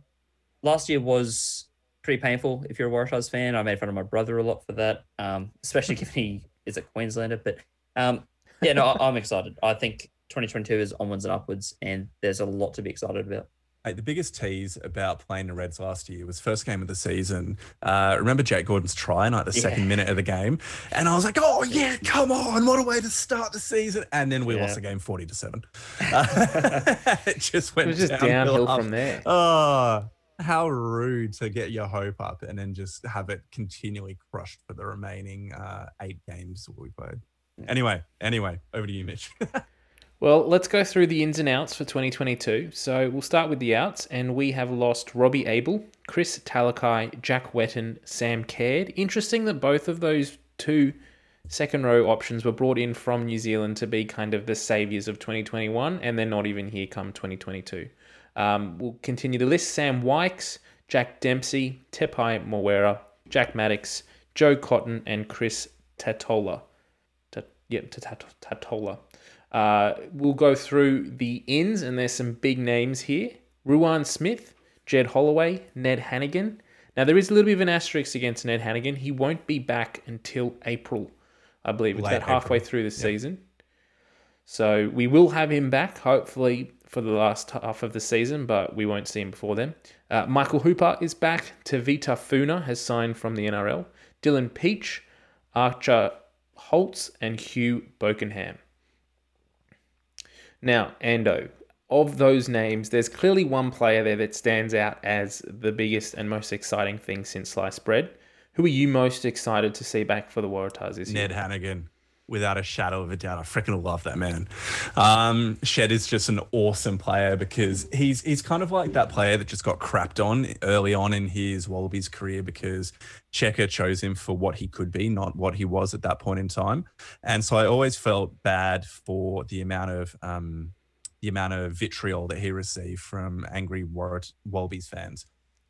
last year was pretty painful if you're a Waratahs fan. I made fun of my brother a lot for that, um, especially given he is a Queenslander. But um, yeah, no, I- I'm excited. I think 2022 is onwards and upwards, and there's a lot to be excited about. Hey, the biggest tease about playing the Reds last year was first game of the season. Uh, remember Jake Gordon's try night, the Yeah. second minute of the game, and I was like, "Oh yeah, come on! What a way to start the season!" And then we Yeah. lost the game forty to seven. it just it went was just downhill from there. Oh, how rude to get your hope up and then just have it continually crushed for the remaining uh, eight games we played. Anyway, anyway, over to you, Mitch. Well, let's go through the ins and outs for 2022. So we'll start with the outs, and we have lost Robbie Abel, Chris Talakai, Jack Whetton, Sam Caird. Interesting that both of those two second row options were brought in from New Zealand to be kind of the saviors of 2021, and they're not even here come 2022. Um, we'll continue the list Sam Wykes, Jack Dempsey, Tepai Moeroa, Jack Maddox, Joe Cotton, and Chris Tatola. T- yep, Tatola. Uh, we'll go through the ins, and there's some big names here Ruan Smith, Jed Holloway, Ned Hanigan. Now, there is a little bit of an asterisk against Ned Hanigan. He won't be back until April, I believe. It's Late about halfway April. through the season. So we will have him back, hopefully, for the last half of the season, but we won't see him before then. Uh, Michael Hooper is back. Tavita Funa has signed from the NRL. Dylan Pietsch, Archer Holz, and Hugh Bokenham. Now, Ando, of those names, there's clearly one player there that stands out as the biggest and most exciting thing since sliced bread. Who are you most excited to see back for the Waratahs this Ned year? Hanigan, without a shadow of a doubt. I freaking love that man. Um, Shed is just an awesome player because he's he's kind of like that player that just got crapped on early on in his Wallabies career because Cheika chose him for what he could be, not what he was at that point in time. And so I always felt bad for the amount of um, the amount of vitriol that he received from angry Warrat- Wallabies fans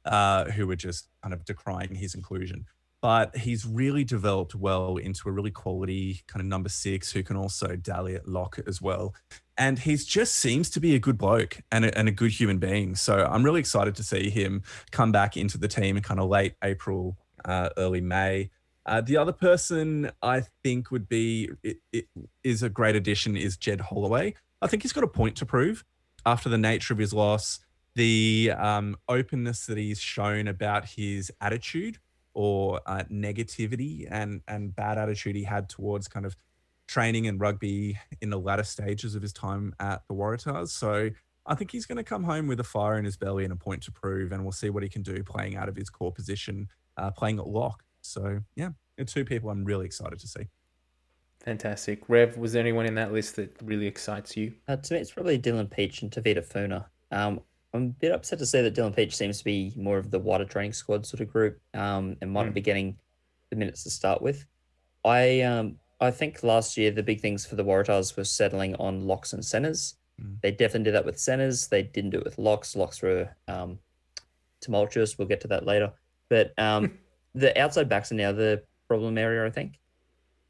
uh, who were just kind of decrying his inclusion but he's really developed well into a really quality kind of number six who can also dally at lock as well. And he just seems to be a good bloke and a, and a good human being. So I'm really excited to see him come back into the team in kind of late April, uh, early May. Uh, the other person I think would be it, it is a great addition is Jed Holloway. I think he's got a point to prove after the nature of his loss, the um, openness that he's shown about his attitude or uh, negativity and and bad attitude he had towards kind of training and rugby in the latter stages of his time at the Waratahs. So I think he's going to come home with a fire in his belly and a point to prove, and we'll see what he can do playing out of his core position, uh, playing at lock. So yeah, the two people I'm really excited to see. Fantastic. Rev, was there anyone in that list that really excites you? Uh, to me, it's probably Dylan Pietsch and Tavita Funa. Um, I'm a bit upset to see that Dylan Pietsch seems to be more of the wider training squad sort of group um, and might not be getting the minutes to start with. I um, I think last year the big things for the Waratahs was settling on locks and centers. Mm. They definitely did that with centers. They didn't do it with locks. Locks were um, tumultuous. We'll get to that later. But um, the outside backs are now the problem area, I think.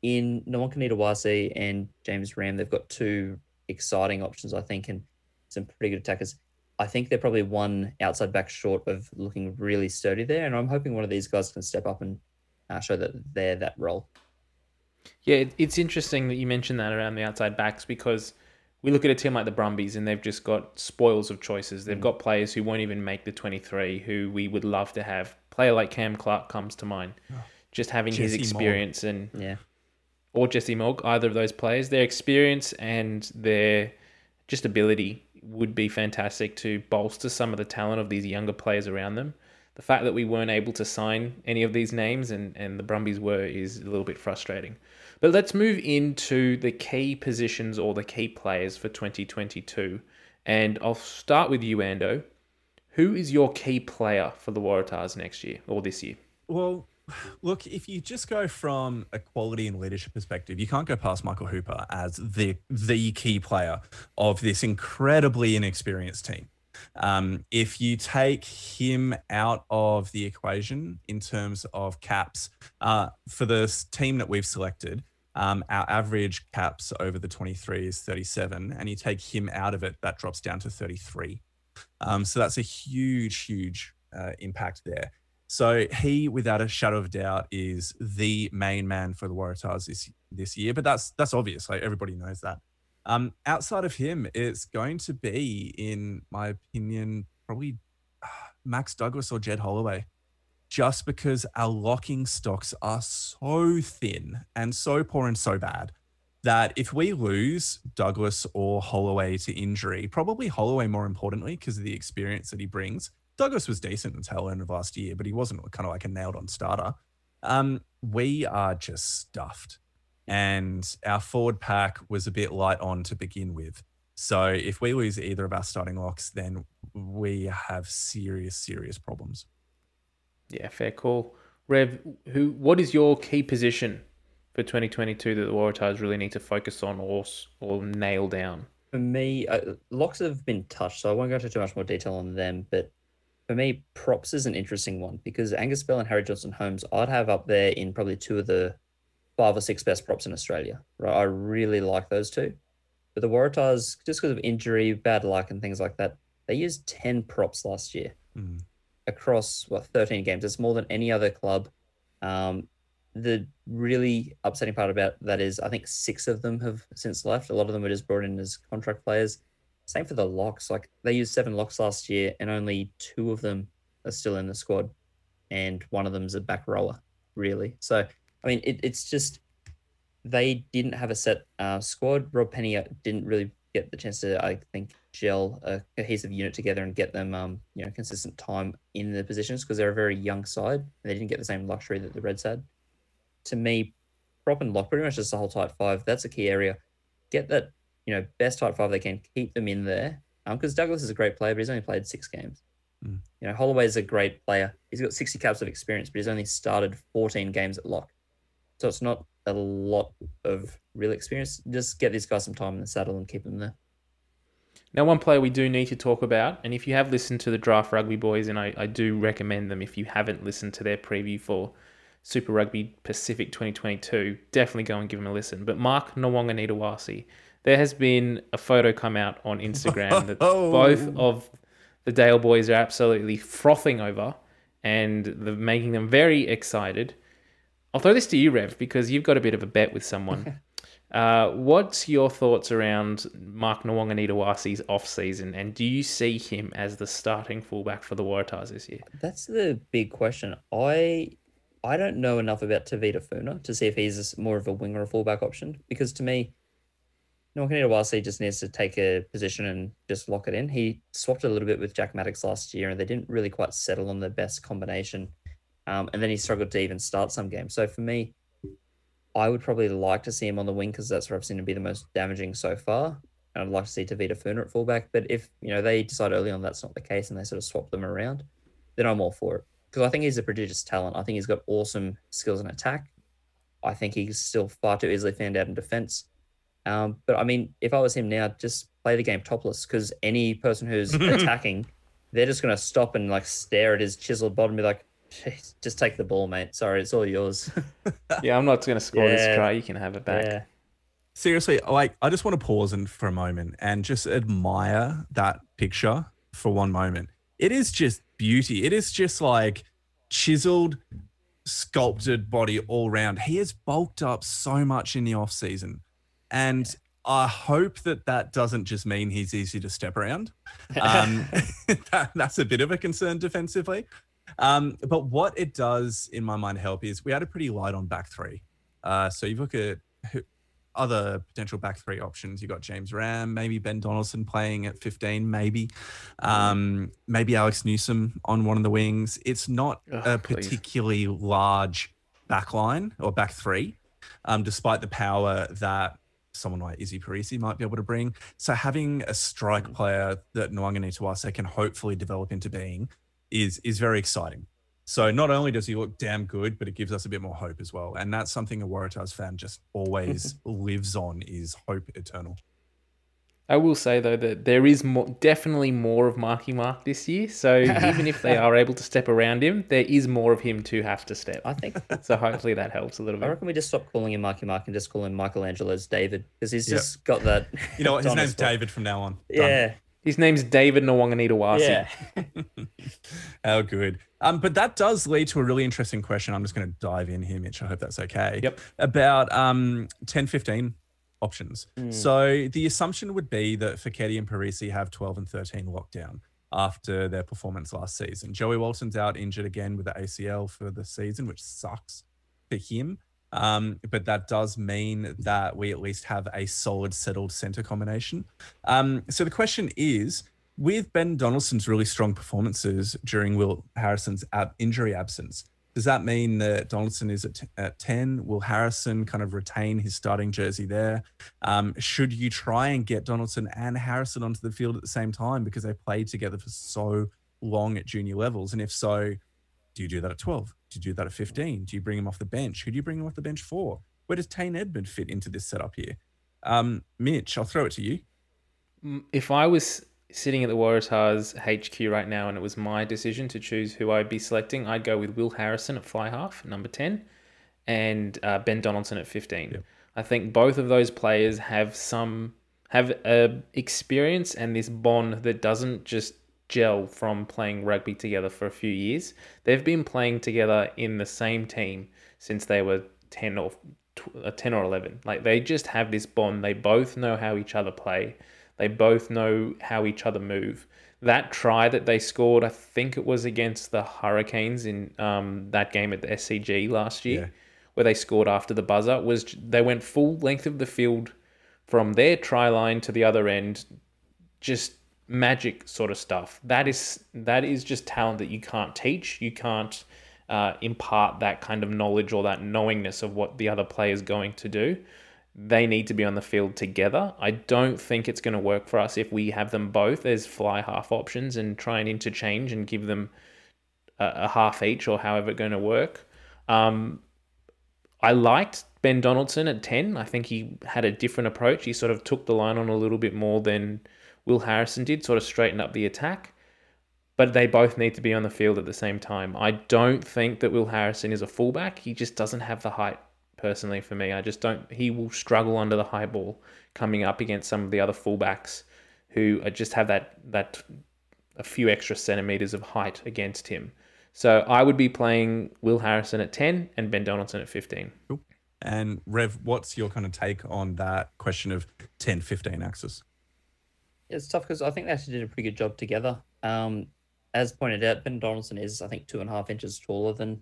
In Nawaqanitawase and James Ramm, they've got two exciting options, I think, and some pretty good attackers. I think they're probably one outside back short of looking really sturdy there, and I'm hoping one of these guys can step up and uh, show that they're that role. Yeah, it's interesting that you mentioned that around the outside backs because we look at a team like the Brumbies and they've just got spoils of choices. Mm. They've got players who won't even make the 23 who we would love to have. Player like Cam Clark comes to mind. Just having his Oh. Jesse Mogg. experience and Yeah, or Jesse Mogg, either of those players, their experience and their just ability would be fantastic to bolster some of the talent of these younger players around them. The fact that we weren't able to sign any of these names and, and the Brumbies were is a little bit frustrating. But let's move into the key positions or the key players for 2022. And I'll start with you, Ando. Who is your key player for the Waratahs next year or this year? Well, look, if you just go from a quality and leadership perspective, you can't go past Michael Hooper as the the key player of this incredibly inexperienced team. Um, if you take him out of the equation in terms of caps uh, for the team that we've selected, um, our average caps over the 23 is 37, and you take him out of it, that drops down to 33. Um, so that's a huge, huge uh, impact there. So he, without a shadow of doubt, is the main man for the Waratahs this this year. But that's that's obvious. Like everybody knows that. Um, outside of him, it's going to be, in my opinion, probably Max Douglas or Jed Holloway, just because our locking stocks are so thin and so poor and so bad that if we lose Douglas or Holloway to injury, probably Holloway more importantly because of the experience that he brings. Douglas was decent in tail end of last year, but he wasn't kind of like a nailed on starter. Um, we are just stuffed. and our forward pack was a bit light on to begin with. So if we lose either of our starting locks, then we have serious, serious problems. Yeah, fair call. Rev, who? What is your key position for 2022 that the Waratahs really need to focus on or or nail down? For me, uh, locks have been touched, so I won't go into too much more detail on them. But for me, props is an interesting one because Angus Bell and Harry Johnson Holmes, I'd have up there in probably two of the five or six best props in Australia. Right, I really like those two. But the Waratahs, just because of injury, bad luck, and things like that, they used ten props last year Mm. across what 13 games. It's more than any other club. Um, the really upsetting part about that is I think six of them have since left. A lot of them were just brought in as contract players. Same for the locks. Like they used seven locks last year, and only two of them are still in the squad, and one of them's a back roller, Really, so I mean, it, it's just they didn't have a set uh, squad. Rob Penney uh, didn't really get the chance to, I think, gel a cohesive unit together and get them, um, you know, consistent time in the positions because they're a very young side. They didn't get the same luxury that the Reds had. To me, prop and lock, pretty much just the whole tight five. That's a key area. Get that, you know, best tight five they can. Keep them in there. Because Douglas is a great player, but he's only played six games. Mm. You know, Holloway is a great player. He's got 60 caps of experience, but he's only started 14 games at lock. So it's not a lot of real experience. Just get these guys some time in the saddle and keep them there. Now, one player we do need to talk about, and if you have listened to the Draft Rugby Boys, and I, I do recommend them if you haven't listened to their preview for Super Rugby Pacific 2022, definitely go and give them a listen. But Mark Nawaqanitawase, there has been a photo come out on Instagram that Oh. both of the Dale boys are absolutely frothing over, and they're making them very excited. I'll throw this to you, Rev, because you've got a bit of a bet with someone. Uh, what's your thoughts around Mark Nawaqanitawase's off season, and do you see him as the starting fullback for the Waratahs this year? That's the big question. I I don't know enough about Tavita Funa to see if he's more of a winger or fullback option because to me, Nawaqanitawase just needs to take a position and just lock it in. He swapped a little bit with Jack Maddox last year, and they didn't really quite settle on the best combination. Um, and then he struggled to even start some games. So for me, I would probably like to see him on the wing because that's where I've seen him be the most damaging so far. And I'd like to see Tavita Funa at fullback. But if you know they decide early on that's not the case and they sort of swap them around, then I'm all for it because I think he's a prodigious talent. I think he's got awesome skills in attack. I think he's still far too easily found out in defense. Um, but I mean, if I was him now, just play the game topless because any person who's attacking, they're just going to stop and like stare at his chiseled bottom and be like, just take the ball, mate. Sorry, it's all yours. Yeah, I'm not going to score this Yeah. try. You can have it back. yeah. Seriously, like I just want to pause and for a moment and just admire that picture for one moment. It is just beauty. It is just like chiseled, sculpted body all round. He has bulked up so much in the off season, and I hope that that doesn't just mean he's easy to step around. Um, that, that's a bit of a concern defensively. Um, but what it does, in my mind, help is we had a pretty light on back three. Uh, so you look at who, other potential back three options. You got James Ramm, maybe Ben Donaldson playing at 15, maybe. Um, maybe Alex Newsome on one of the wings. It's not Ugh, a please. particularly large back line or back three, um, despite the power that someone like Izzy Perese might be able to bring. So having a strike mm. player that Nawaqanitawase can hopefully develop into being is is very exciting. So not only does he look damn good, but it gives us a bit more hope as well. And that's something a Waratahs fan just always lives on is hope eternal. I will say though that there is more, definitely more of Marky Mark this year. So even if they are able to step around him, there is more of him to have to step. I think So hopefully that helps a little bit. I bit. reckon we just stop calling him Marky Mark and just call him Michelangelo's David because he's Yep. just got that. You know what? His name's spot. David from now on. Done. Yeah, His name's David Nawaqanitawase. yeah. How good. Um, but that does lead to a really interesting question. I'm just going to dive in here, Mitch. I hope that's okay. Yep. About um, 10, 15 options. Hmm. So the assumption would be that Foketi and Perese have 12 and 13 lockdown after their performance last season. Joey Walton's out injured again with the ACL for the season, which sucks for him. Um, but that does mean that we at least have a solid, settled center combination. Um, so the question is with Ben Donaldson's really strong performances during Will Harrison's ab- injury absence, Does that mean that Donaldson is at, at 10? Will Harrison kind of retain his starting jersey there? Um, should you try and get Donaldson and Harrison onto the field at the same time because they played together for so long at junior levels? And if so, do you do that at 12? Do you do that at 15? Do you bring him off the bench? Who do you bring him off the bench for? Where does Tane Edmed fit into this setup here? Um, Mitch, I'll throw it to you. Mm, If I was sitting at the Waratahs HQ right now and it was my decision to choose who I'd be selecting, I'd go with Will Harrison at fly half, number 10, and uh, Ben Donaldson at 15. Yep. I think both of those players have some have a experience and this bond that doesn't just gel from playing rugby together for a few years. They've been playing together in the same team since they were 10 or uh, 10 or 11. Like they just have this bond. They both know how each other play. They both know how each other move. That try that they scored, I think it was against the Hurricanes in um, that game at the SCG last year, Yeah. where they scored after the buzzer, was they went full length of the field from their try line to the other end, just magic sort of stuff. That is that is just talent that you can't teach. You can't uh, impart that kind of knowledge or that knowingness of what the other player is going to do. They need to be on the field together. I don't think it's going to work for us if we have them both as fly half options and try and interchange and give them a, a half each or however it's going to work. Um, I liked Ben Donaldson at 10. I think he had a different approach. He sort of took the line on a little bit more than Will Harrison did, sort of straighten up the attack. But they both need to be on the field at the same time. I don't think that Will Harrison is a fullback. He just doesn't have the height, personally, for me. I just don't. He will struggle under the high ball coming up against some of the other fullbacks who just have that, that a few extra centimeters of height against him. So I would be playing Will Harrison at 10 and Ben Donaldson at 15. And Rev, what's your kind of take on that question of 10 15 axis? It's tough because I think they actually did a pretty good job together. Um, as pointed out, Ben Donaldson is, I think, two and a half inches taller than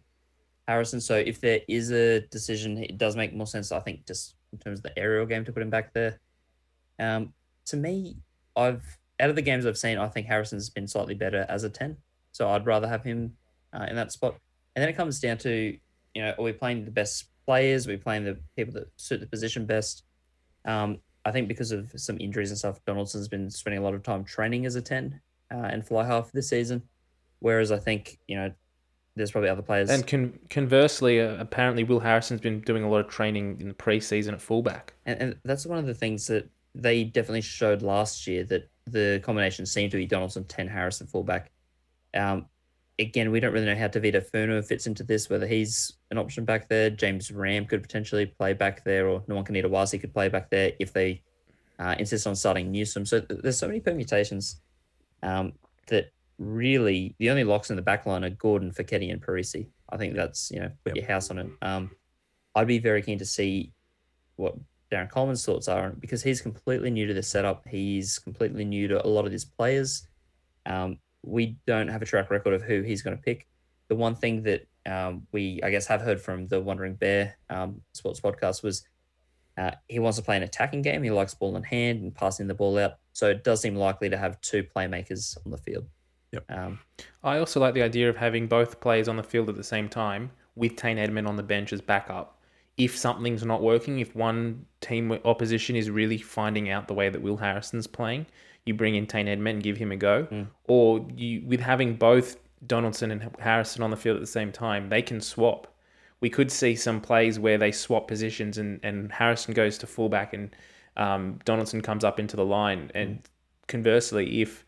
Harrison. So if there is a decision, it does make more sense, I think, just in terms of the aerial game to put him back there. Um, to me, I've out of the games I've seen, I think Harrison's been slightly better as a 10. So I'd rather have him uh, in that spot. And then it comes down to, you know, are we playing the best players? Are we playing the people that suit the position best? Um, I think because of some injuries and stuff, Donaldson's been spending a lot of time training as a 10 uh, and fly half this season. Whereas I think, you know, there's probably other players. And con- conversely, uh, apparently Will Harrison's been doing a lot of training in the preseason at fullback. And, and that's one of the things that they definitely showed last year that the combination seemed to be Donaldson, 10, Harrison, fullback. Um, again, we don't really know how Tavita Funa fits into this, whether he's an option back there. James Ramm could potentially play back there, or Nawaqanitawase could play back there if they uh, insist on starting Newsome. So th- there's so many permutations um, that really the only locks in the back line are Gordon, Foketi, and Perese. I think that's, you know, put your house on it. Um, I'd be very keen to see what Darren Coleman's thoughts are because he's completely new to the setup. He's completely new to a lot of these players. Um, we don't have a track record of who he's going to pick. The one thing that um, we, I guess, have heard from the Wandering Bear um, Sports podcast was uh, he wants to play an attacking game. He likes ball in hand and passing the ball out. So it does seem likely to have two playmakers on the field. Yep. Um, I also like the idea of having both players on the field at the same time with Tane Edmed on the bench as backup. If something's not working, if one team opposition is really finding out the way that Will Harrison's playing, you bring in Tane Edmed and give him a go. Mm. Or you with having both Donaldson and Harrison on the field at the same time, they can swap. We could see some plays where they swap positions and, and Harrison goes to fullback and um, Donaldson comes up into the line. And conversely, if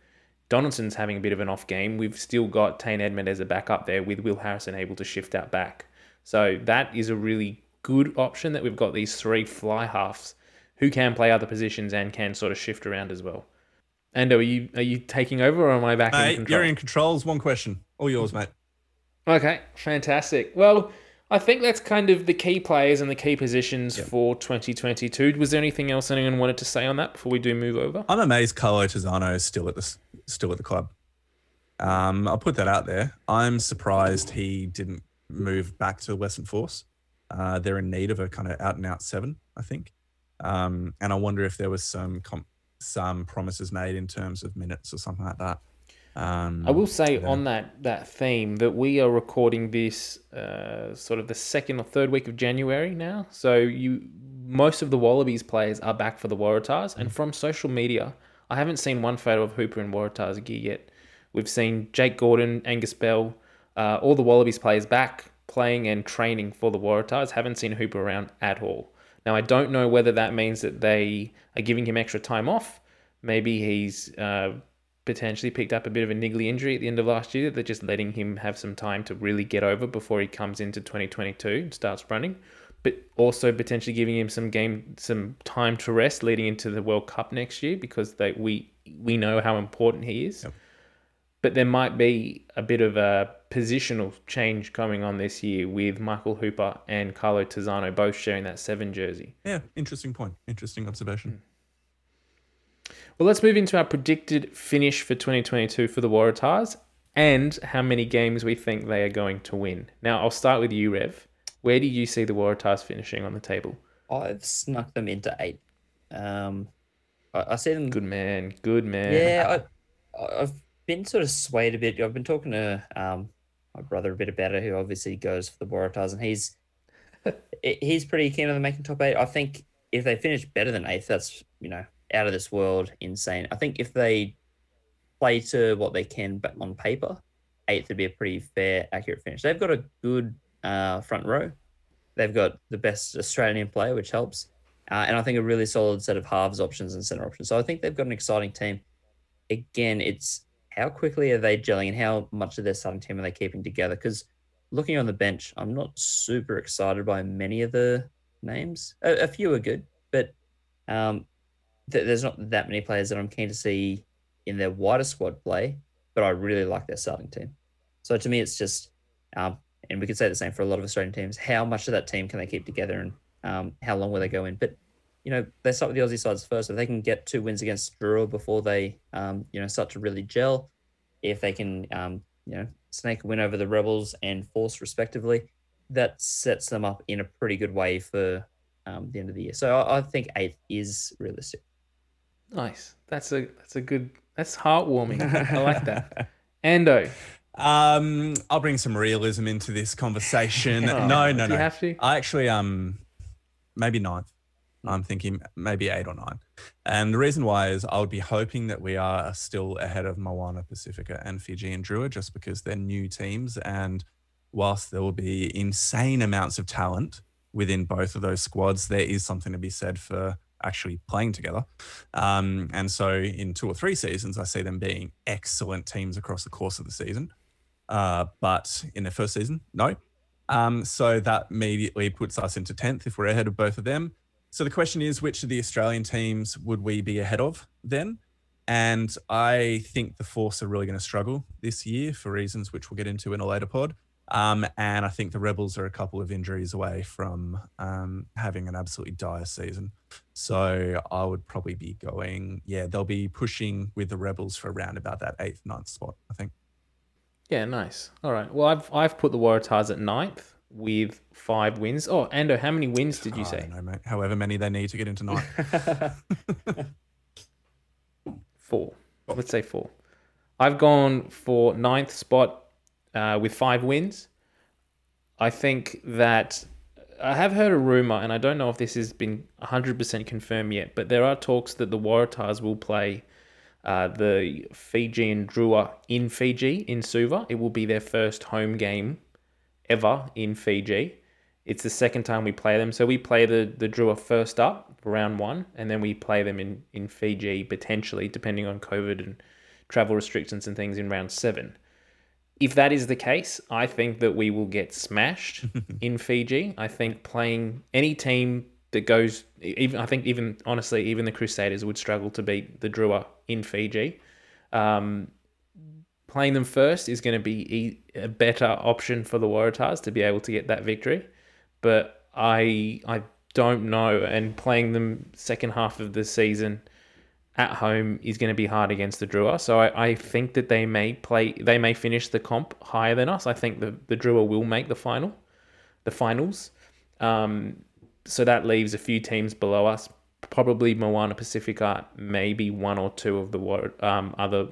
Donaldson's having a bit of an off game. We've still got Tane Edmed as a backup there with Will Harrison able to shift out back. So that is a really good option that we've got these three fly halves who can play other positions and can sort of shift around as well. And are you are you taking over or am I back in control? you're in controls. One question. All yours, mate. Okay, fantastic. Well, I think that's kind of the key players and the key positions for 2022. Was there anything else anyone wanted to say on that before we do move over? I'm amazed Carlo Tizzano is still at the still at the club. Um, I'll put that out there. I'm surprised he didn't move back to Western Force. Uh, they're in need of a kind of out and out seven, I think. Um, and I wonder if there was some com- some promises made in terms of minutes or something like that. Um, I will say yeah. on that that theme that we are recording this uh, sort of the second or third week of January now. So you most of the Wallabies players are back for the Waratahs, and from social media, I haven't seen one photo of Hooper in Waratahs gear yet. We've seen Jake Gordon, Angus Bell, uh, all the Wallabies players back playing and training for the Waratahs. Haven't seen Hooper around at all. Now I don't know whether that means that they are giving him extra time off. Maybe he's uh, potentially picked up a bit of a niggly injury at the end of last year. They're just letting him have some time to really get over before he comes into 2022 and starts running. But also potentially giving him some game, some time to rest leading into the World Cup next year because they we we know how important he is. Yep. But there might be a bit of a positional change coming on this year with Michael Hooper and Carlo Tizzano both sharing that seven jersey. Yeah, interesting point. Interesting observation. Hmm. Well, let's move into our predicted finish for 2022 for the Waratahs and how many games we think they are going to win. Now, I'll start with you, Rev. Where do you see the Waratahs finishing on the table? I've snuck them into eight. Um, I, I see them. Good man, good man. Yeah, I, I've been sort of swayed a bit. I've been talking to um, my brother a bit about it, who obviously goes for the Waratahs, and he's he's pretty keen on them making top eight. I think if they finish better than eighth, that's you know out of this world insane. I think if they play to what they can, but on paper, eighth would be a pretty fair, accurate finish. They've got a good uh, front row. They've got the best Australian player, which helps. Uh, and I think a really solid set of halves options and center options. So I think they've got an exciting team. Again, it's how quickly are they gelling and how much of their starting team are they keeping together? Because looking on the bench, I'm not super excited by many of the names. A, a few are good, but um, th- there's not that many players that I'm keen to see in their wider squad play. But I really like their starting team. So to me, it's just, um, and we could say the same for a lot of Australian teams. How much of that team can they keep together, and um, how long will they go in? But you know, they start with the Aussie sides first. If they can get two wins against Drua before they, um, you know, start to really gel, if they can, um, you know, snake a win over the Rebels and Force respectively, that sets them up in a pretty good way for um, the end of the year. So I, I think eighth is realistic. Nice. That's a that's a good. That's heartwarming. I like that. Ando. Um, I'll bring some realism into this conversation. Oh, no, no, do no. you have to? I actually um maybe ninth. I'm thinking maybe eight or nine. And the reason why is I would be hoping that we are still ahead of Moana Pacifica and Fiji and Drua just because they're new teams. And whilst there will be insane amounts of talent within both of those squads, there is something to be said for actually playing together. Um, and so in two or three seasons, I see them being excellent teams across the course of the season. Uh, but in their first season, no. Um, so that immediately puts us into 10th if we're ahead of both of them. So the question is, which of the Australian teams would we be ahead of then? And I think the Force are really going to struggle this year for reasons which we'll get into in a later pod. Um, and I think the Rebels are a couple of injuries away from um, having an absolutely dire season. So I would probably be going, yeah, they'll be pushing with the Rebels for around about that eighth, ninth spot, I think. Yeah, nice. All right. Well, I've I've put the Waratahs at ninth with five wins. Oh, Ando, how many wins did you I say? don't know, mate. However many they need to get into ninth. Four. Let's say four. I've gone for ninth spot uh, with five wins. I think that I have heard a rumor, and I don't know if this has been 100% confirmed yet, but there are talks that the Waratahs will play uh, the Fijian Drua in Fiji, in Suva. It will be their first home game ever in Fiji. It's the second time we play them. So we play the, the Drua first up, round one, and then we play them in, in Fiji, potentially, depending on COVID and travel restrictions and things, in round seven. If that is the case, I think that we will get smashed in Fiji. I think playing any team that goes, even I think even honestly, even the Crusaders would struggle to beat the Drua in Fiji. Um, playing them first is going to be a better option for the Waratahs to be able to get that victory. But I I don't know, and playing them second half of the season at home is going to be hard against the Drua. So I, I think that they may play, they may finish the comp higher than us. I think the the Drua will make the final, the finals. Um, so that leaves a few teams below us. Probably Moana Pacifica, maybe one or two of the um, other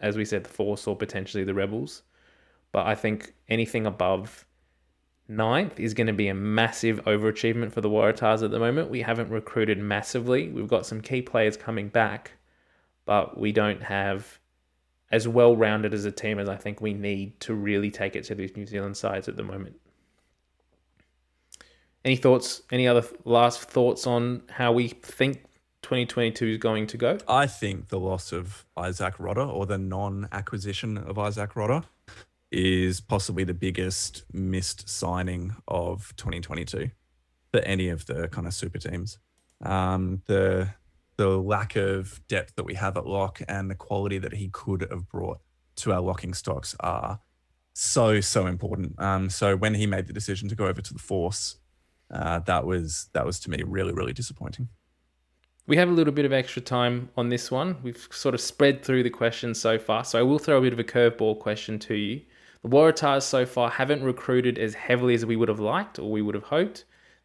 as we said, the Force or potentially the Rebels. But I think anything above ninth is going to be a massive overachievement for the Waratahs at the moment. We haven't recruited massively. We've got some key players coming back, but we don't have as well rounded as a team as I think we need to really take it to these New Zealand sides at the moment. Any thoughts? Any other last thoughts on how we think 2022 is going to go? I think the loss of Izack Rodda or the non acquisition of Izack Rodda is possibly the biggest missed signing of 2022 for any of the kind of super teams. Um, the the lack of depth that we have at lock and the quality that he could have brought to our locking stocks are so so important. Um, so when he made the decision to go over to the Force, uh, that was that was to me really really disappointing. We have a little bit of extra time on this one. We've sort of spread through the questions so far, so I will throw a bit of a curveball question to you. The Waratahs so far haven't recruited as heavily as we would have liked or we would have hoped.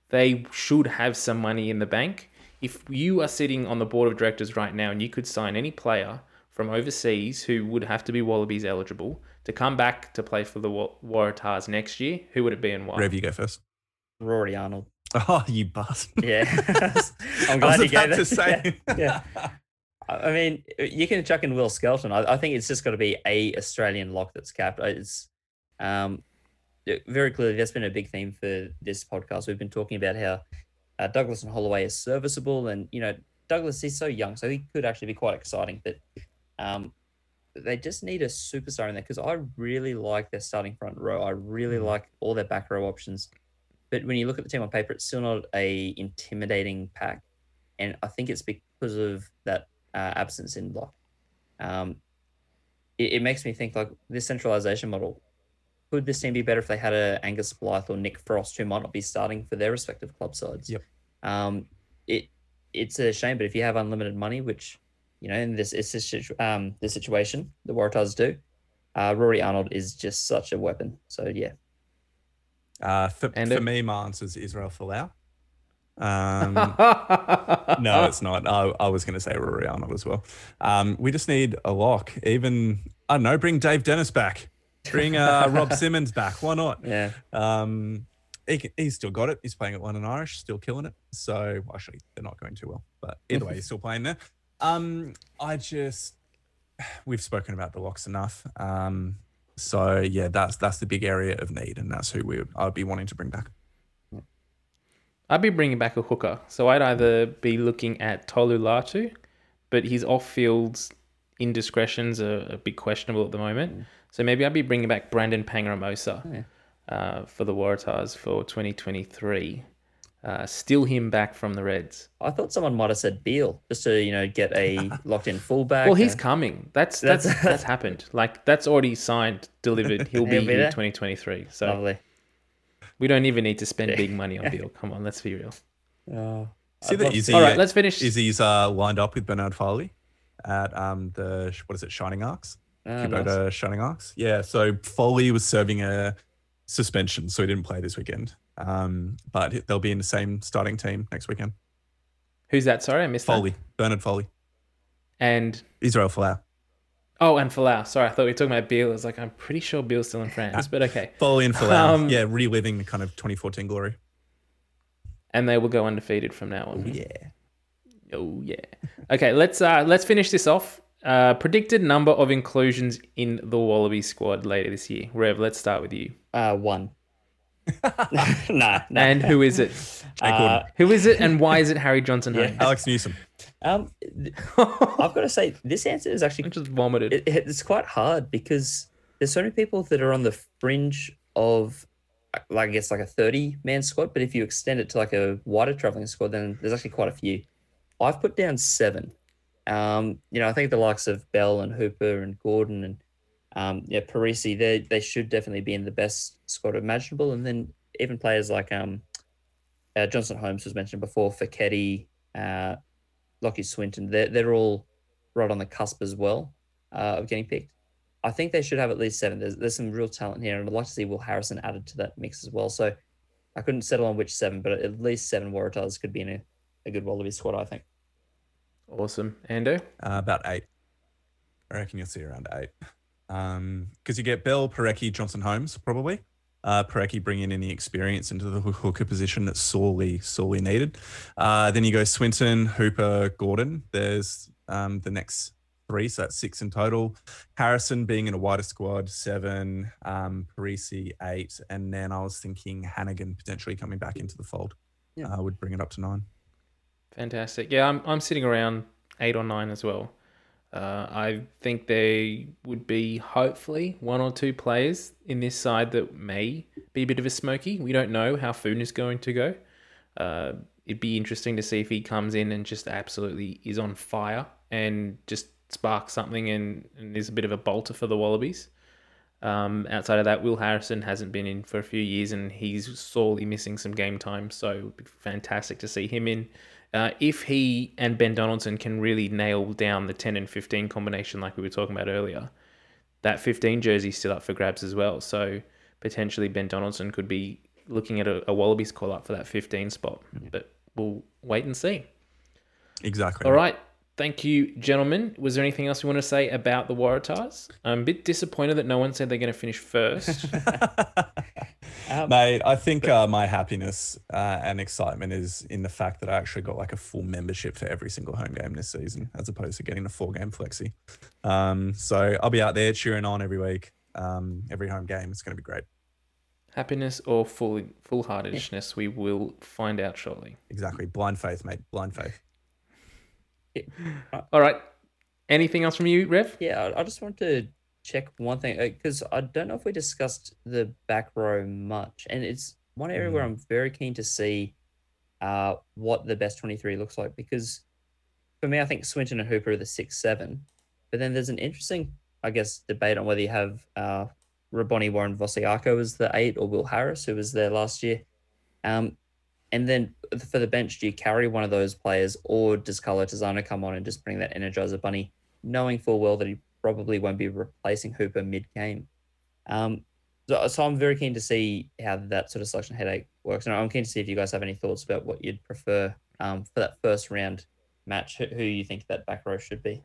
They should have some money in the bank. If you are sitting on the board of directors right now and you could sign any player from overseas who would have to be Wallabies eligible to come back to play for the Waratahs next year, who would it be and why? Rev, you go first. Rory Arnold. Oh, you bastard. Yeah. I'm glad you gave it. say. Yeah, yeah. I mean, you can chuck in Will Skelton. I, I think it's just got to be a Australian lock that's capped. It's um, very clearly that's been a big theme for this podcast. We've been talking about how uh, Douglas and Holloway is serviceable, and you know Douglas is so young, so he could actually be quite exciting. But um, they just need a superstar in there because I really like their starting front row. I really like all their back row options. But when you look at the team on paper, it's still not a intimidating pack, and I think it's because of that uh, absence in block. Um, it, it makes me think like this centralization model. Could this team be better if they had a Angus Blyth or Nick Frost who might not be starting for their respective club sides? Yep. Um, it it's a shame, but if you have unlimited money, which you know in this it's this um this situation the Waratahs do, uh, Rory Arnold is just such a weapon. So yeah, Uh, for, And for it- me, my answer is Israel Folau. Um, no, it's not. I, I was going to say Rory Arnold as well. Um, we just need a lock. Even I don't know. Bring Dave Dennis back. Bring uh, Rob Simmons back. Why not? yeah. Um, he, he's still got it. He's playing at London Irish, still killing it. So actually, they're not going too well, but either way, he's still playing there. Um, I just we've spoken about the locks enough. Um, so yeah, that's that's the big area of need, and that's who we would, I'd be wanting to bring back. I'd be bringing back a hooker. So I'd either be looking at Tolu Latu, but his off-field indiscretions are a bit questionable at the moment. So maybe I'd be bringing back Brandon Paenga-Amosa uh, for the Waratahs for 2023. Uh, steal him back from the Reds. I thought someone might have said Beale just to you know get a locked in fullback. Well, he's coming. That's that's That's- that's, happened. Like that's already signed, delivered. He'll be, He'll be here there? 2023. So lovely. we don't even need to spend big money on Beale. Come on, let's be real. Oh, See I'd that love Izzy, see All that. right, let's finish. Izzy's uh, lined up with Bernard Foley at um the what is it Shining Arcs? Ah, nice. Shining Arcs. Yeah, so Foley was serving a suspension, so he didn't play this weekend. Um, but they'll be in the same starting team next weekend. Who's that? Sorry, I missed that. Foley, that. Bernard Foley, And Israel Folau. oh, and Folau. Sorry, I thought we were talking about Beale. I was like, I'm pretty sure Beale's still in France, but okay. Foley and Folau. Um, yeah, reliving the kind of 2014 glory. And they will go undefeated from now on. Yeah. Oh yeah. Okay, let's uh let's finish this off. Uh, predicted number of inclusions in the Wallaby squad later this year. Rev, let's start with you. Uh, one. Nah, nah. And who is it? Uh, Who is it? And why is it Harry Johnson Yeah. Alex Newsome. Um, th- I've got to say this answer is I actually just vomited. it, it- it's quite hard because there's so many people that are on the fringe of like I guess like a 30 man squad, but if you extend it to like a wider traveling squad, then there's actually quite a few. I've put down seven. Um, you know, I think the likes of Bell and Hooper and Gordon and um, yeah, Perese, they they should definitely be in the best squad imaginable. And then even players like um, uh, Johnson Holmes was mentioned before, Foketi, uh, Lockie Swinton, they're they're all right on the cusp as well uh, of getting picked. I think they should have at least seven. There's there's some real talent here, and I'd like to see Will Harrison added to that mix as well. So I couldn't settle on which seven, but at least seven Waratahs could be in a, a good Wallaby squad. I think. Awesome. Ando? Uh, about eight. I reckon you'll see around eight. Um, because you get Bell, Porecki, Johnson Holmes probably. Uh, Porecki bringing in the experience into the hooker position that's sorely, sorely needed. Uh, then you go Swinton, Hooper, Gordon. There's um, the next three, so that's six in total. Harrison being in a wider squad, seven. Um, Perese, eight. And then I was thinking Hanigan potentially coming back into the fold Yeah. uh, would bring it up to nine. Fantastic. Yeah, I'm, I'm sitting around eight or nine as well. Uh, I think there would be hopefully one or two players in this side that may be a bit of a smoky. We don't know how Foon is going to go. Uh, it'd be interesting to see if he comes in and just absolutely is on fire and just sparks something and, and is a bit of a bolter for the Wallabies. Um, outside of that, Will Harrison hasn't been in for a few years and he's sorely missing some game time. So it would be fantastic to see him in. Uh, if he and Ben Donaldson can really nail down the 10 and 15 combination, like we were talking about earlier, that 15 jersey's still up for grabs as well. So potentially Ben Donaldson could be looking at a, a Wallabies call up for that 15 spot. But we'll wait and see. Exactly. All right. Thank you, gentlemen. Was there anything else you want to say about the Waratahs? I'm a bit disappointed that no one said they're going to finish first. Um, Mate, I think uh, my happiness uh, and excitement is in the fact that I actually got like a full membership for every single home game this season, as opposed to getting a four game flexi. Um, so I'll be out there cheering on every week, um, every home game. It's going to be great. Happiness or full full heartedness, we will find out shortly. Exactly. Blind faith, mate. Blind faith. All right. Anything else from you, Rev? Yeah, I, just want to check one thing because I don't know if we discussed the back row much, and it's one area where I'm very keen to see uh, what the best 23 looks like because for me, I think Swinton and Hooper are the six seven, but then there's an interesting, I guess, debate on whether you have uh, Rahboni Warren Vosayaco as the eight or Will Harris, who was there last year. Um, and then for the bench, do you carry one of those players or does Carlo Tizzano come on and just bring that Energizer Bunny, knowing full well that he probably won't be replacing Hooper mid game? Um, so, so I'm very keen to see how that sort of selection headache works. And I'm keen to see if you guys have any thoughts about what you'd prefer um, for that first round match, who, who you think that back row should be.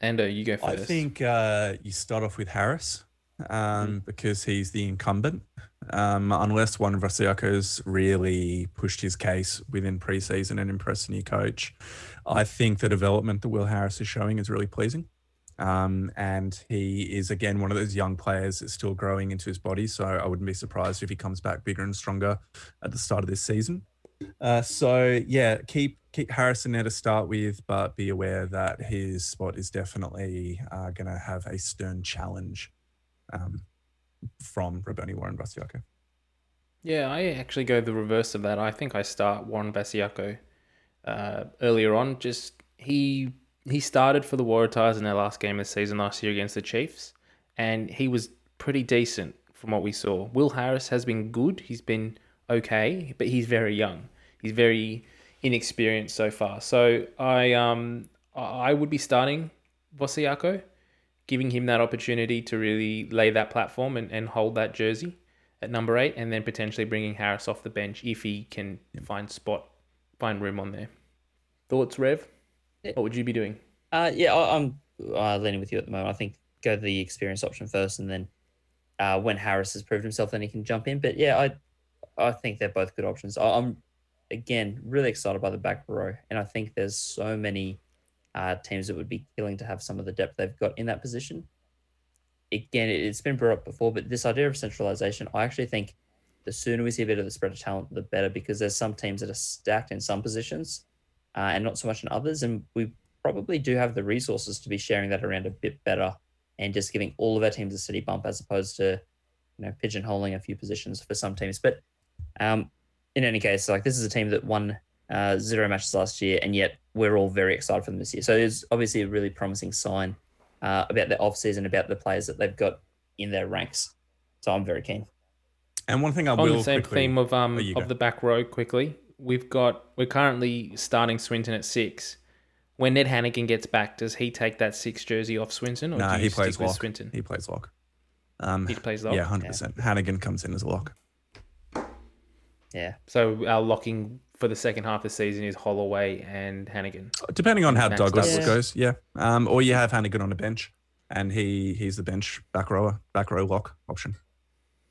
Ando, you go first. I think uh, you start off with Harris um, because he's the incumbent. Um, unless one of Vosayaco's really pushed his case within preseason and impressed a new coach, I think the development that Will Harris is showing is really pleasing. Um, and he is again one of those young players that's still growing into his body. So I wouldn't be surprised if he comes back bigger and stronger at the start of this season. Uh, so yeah, keep keep Harrison there to start with, but be aware that his spot is definitely uh, going to have a stern challenge um, from Rahboni Warren Vosayaco. Yeah, I actually go the reverse of that. I think I start Warren Basiako uh, earlier on. Just he he started for the Waratahs in their last game of the season last year against the Chiefs, and he was pretty decent from what we saw. Will Harris has been good. He's been okay, but he's very young. He's very inexperienced so far. So I um I would be starting Vosayaco, giving him that opportunity to really lay that platform and, and hold that jersey at number eight, and then potentially bringing Harris off the bench if he can find spot, find room on there. Thoughts, Rev? Yeah. What would you be doing? Uh, yeah, I, I'm uh, leaning with you at the moment. I think go the experience option first, and then uh, when Harris has proved himself, then he can jump in. But yeah, I I think they're both good options. I, I'm again really excited by the back row, and I think there's so many uh, teams that would be killing to have some of the depth they've got in that position. Again, it, it's been brought up before, but this idea of centralization, I actually think the sooner we see a bit of the spread of talent, the better, because there's some teams that are stacked in some positions uh, and not so much in others, and we probably do have the resources to be sharing that around a bit better and just giving all of our teams a city bump as opposed to you know pigeonholing a few positions for some teams but um in any case like this is a team that won uh, zero matches last year and yet we're all very excited for them this year so it's obviously a really promising sign uh, about the off season about the players that they've got in their ranks so i'm very keen And one thing I On will the same quickly, theme of um Oh, of go. the back row quickly, we've got we're currently starting Swinton at six. When Ned Hanigan gets back, does he take that six jersey off Swinton, or Nah, do you he stick plays lock. Swinton? he plays lock. Um, He plays lock. yeah, hundred percent. Hanigan comes in as a lock. Yeah. So our locking for the second half of the season is Holloway and Hanigan. Depending on how Max Douglas Douglas. goes, yeah. Um, or you have Hanigan on a bench, and he he's the bench back rower, back row lock option.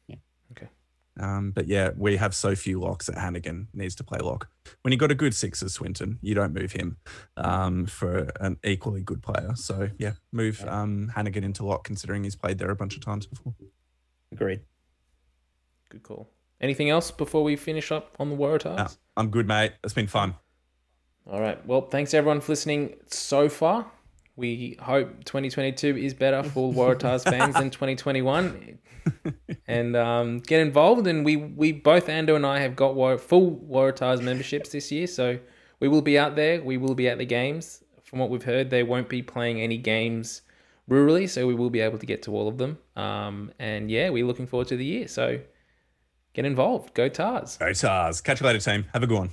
Yeah. Okay. Um, but yeah, we have so few locks that Hanigan needs to play lock. When you got a good six as Swinton, you don't move him um, for an equally good player. So yeah, move um, Hanigan into lock, considering he's played there a bunch of times before. Agreed. Good call. Anything else before we finish up on the Waratahs? I'm good, mate. It's been fun. All right. Well, thanks everyone for listening so far. We hope 2022 is better for Waratahs fans than 2021. and um, get involved. And we, we both, Ando and I, have got War- full Waratahs memberships this year. So we will be out there. We will be at the games. From what we've heard, they won't be playing any games rurally. So we will be able to get to all of them. Um, and yeah, we're looking forward to the year. So get involved. Go Tahs. Go Tahs. Catch you later, team. Have a good one.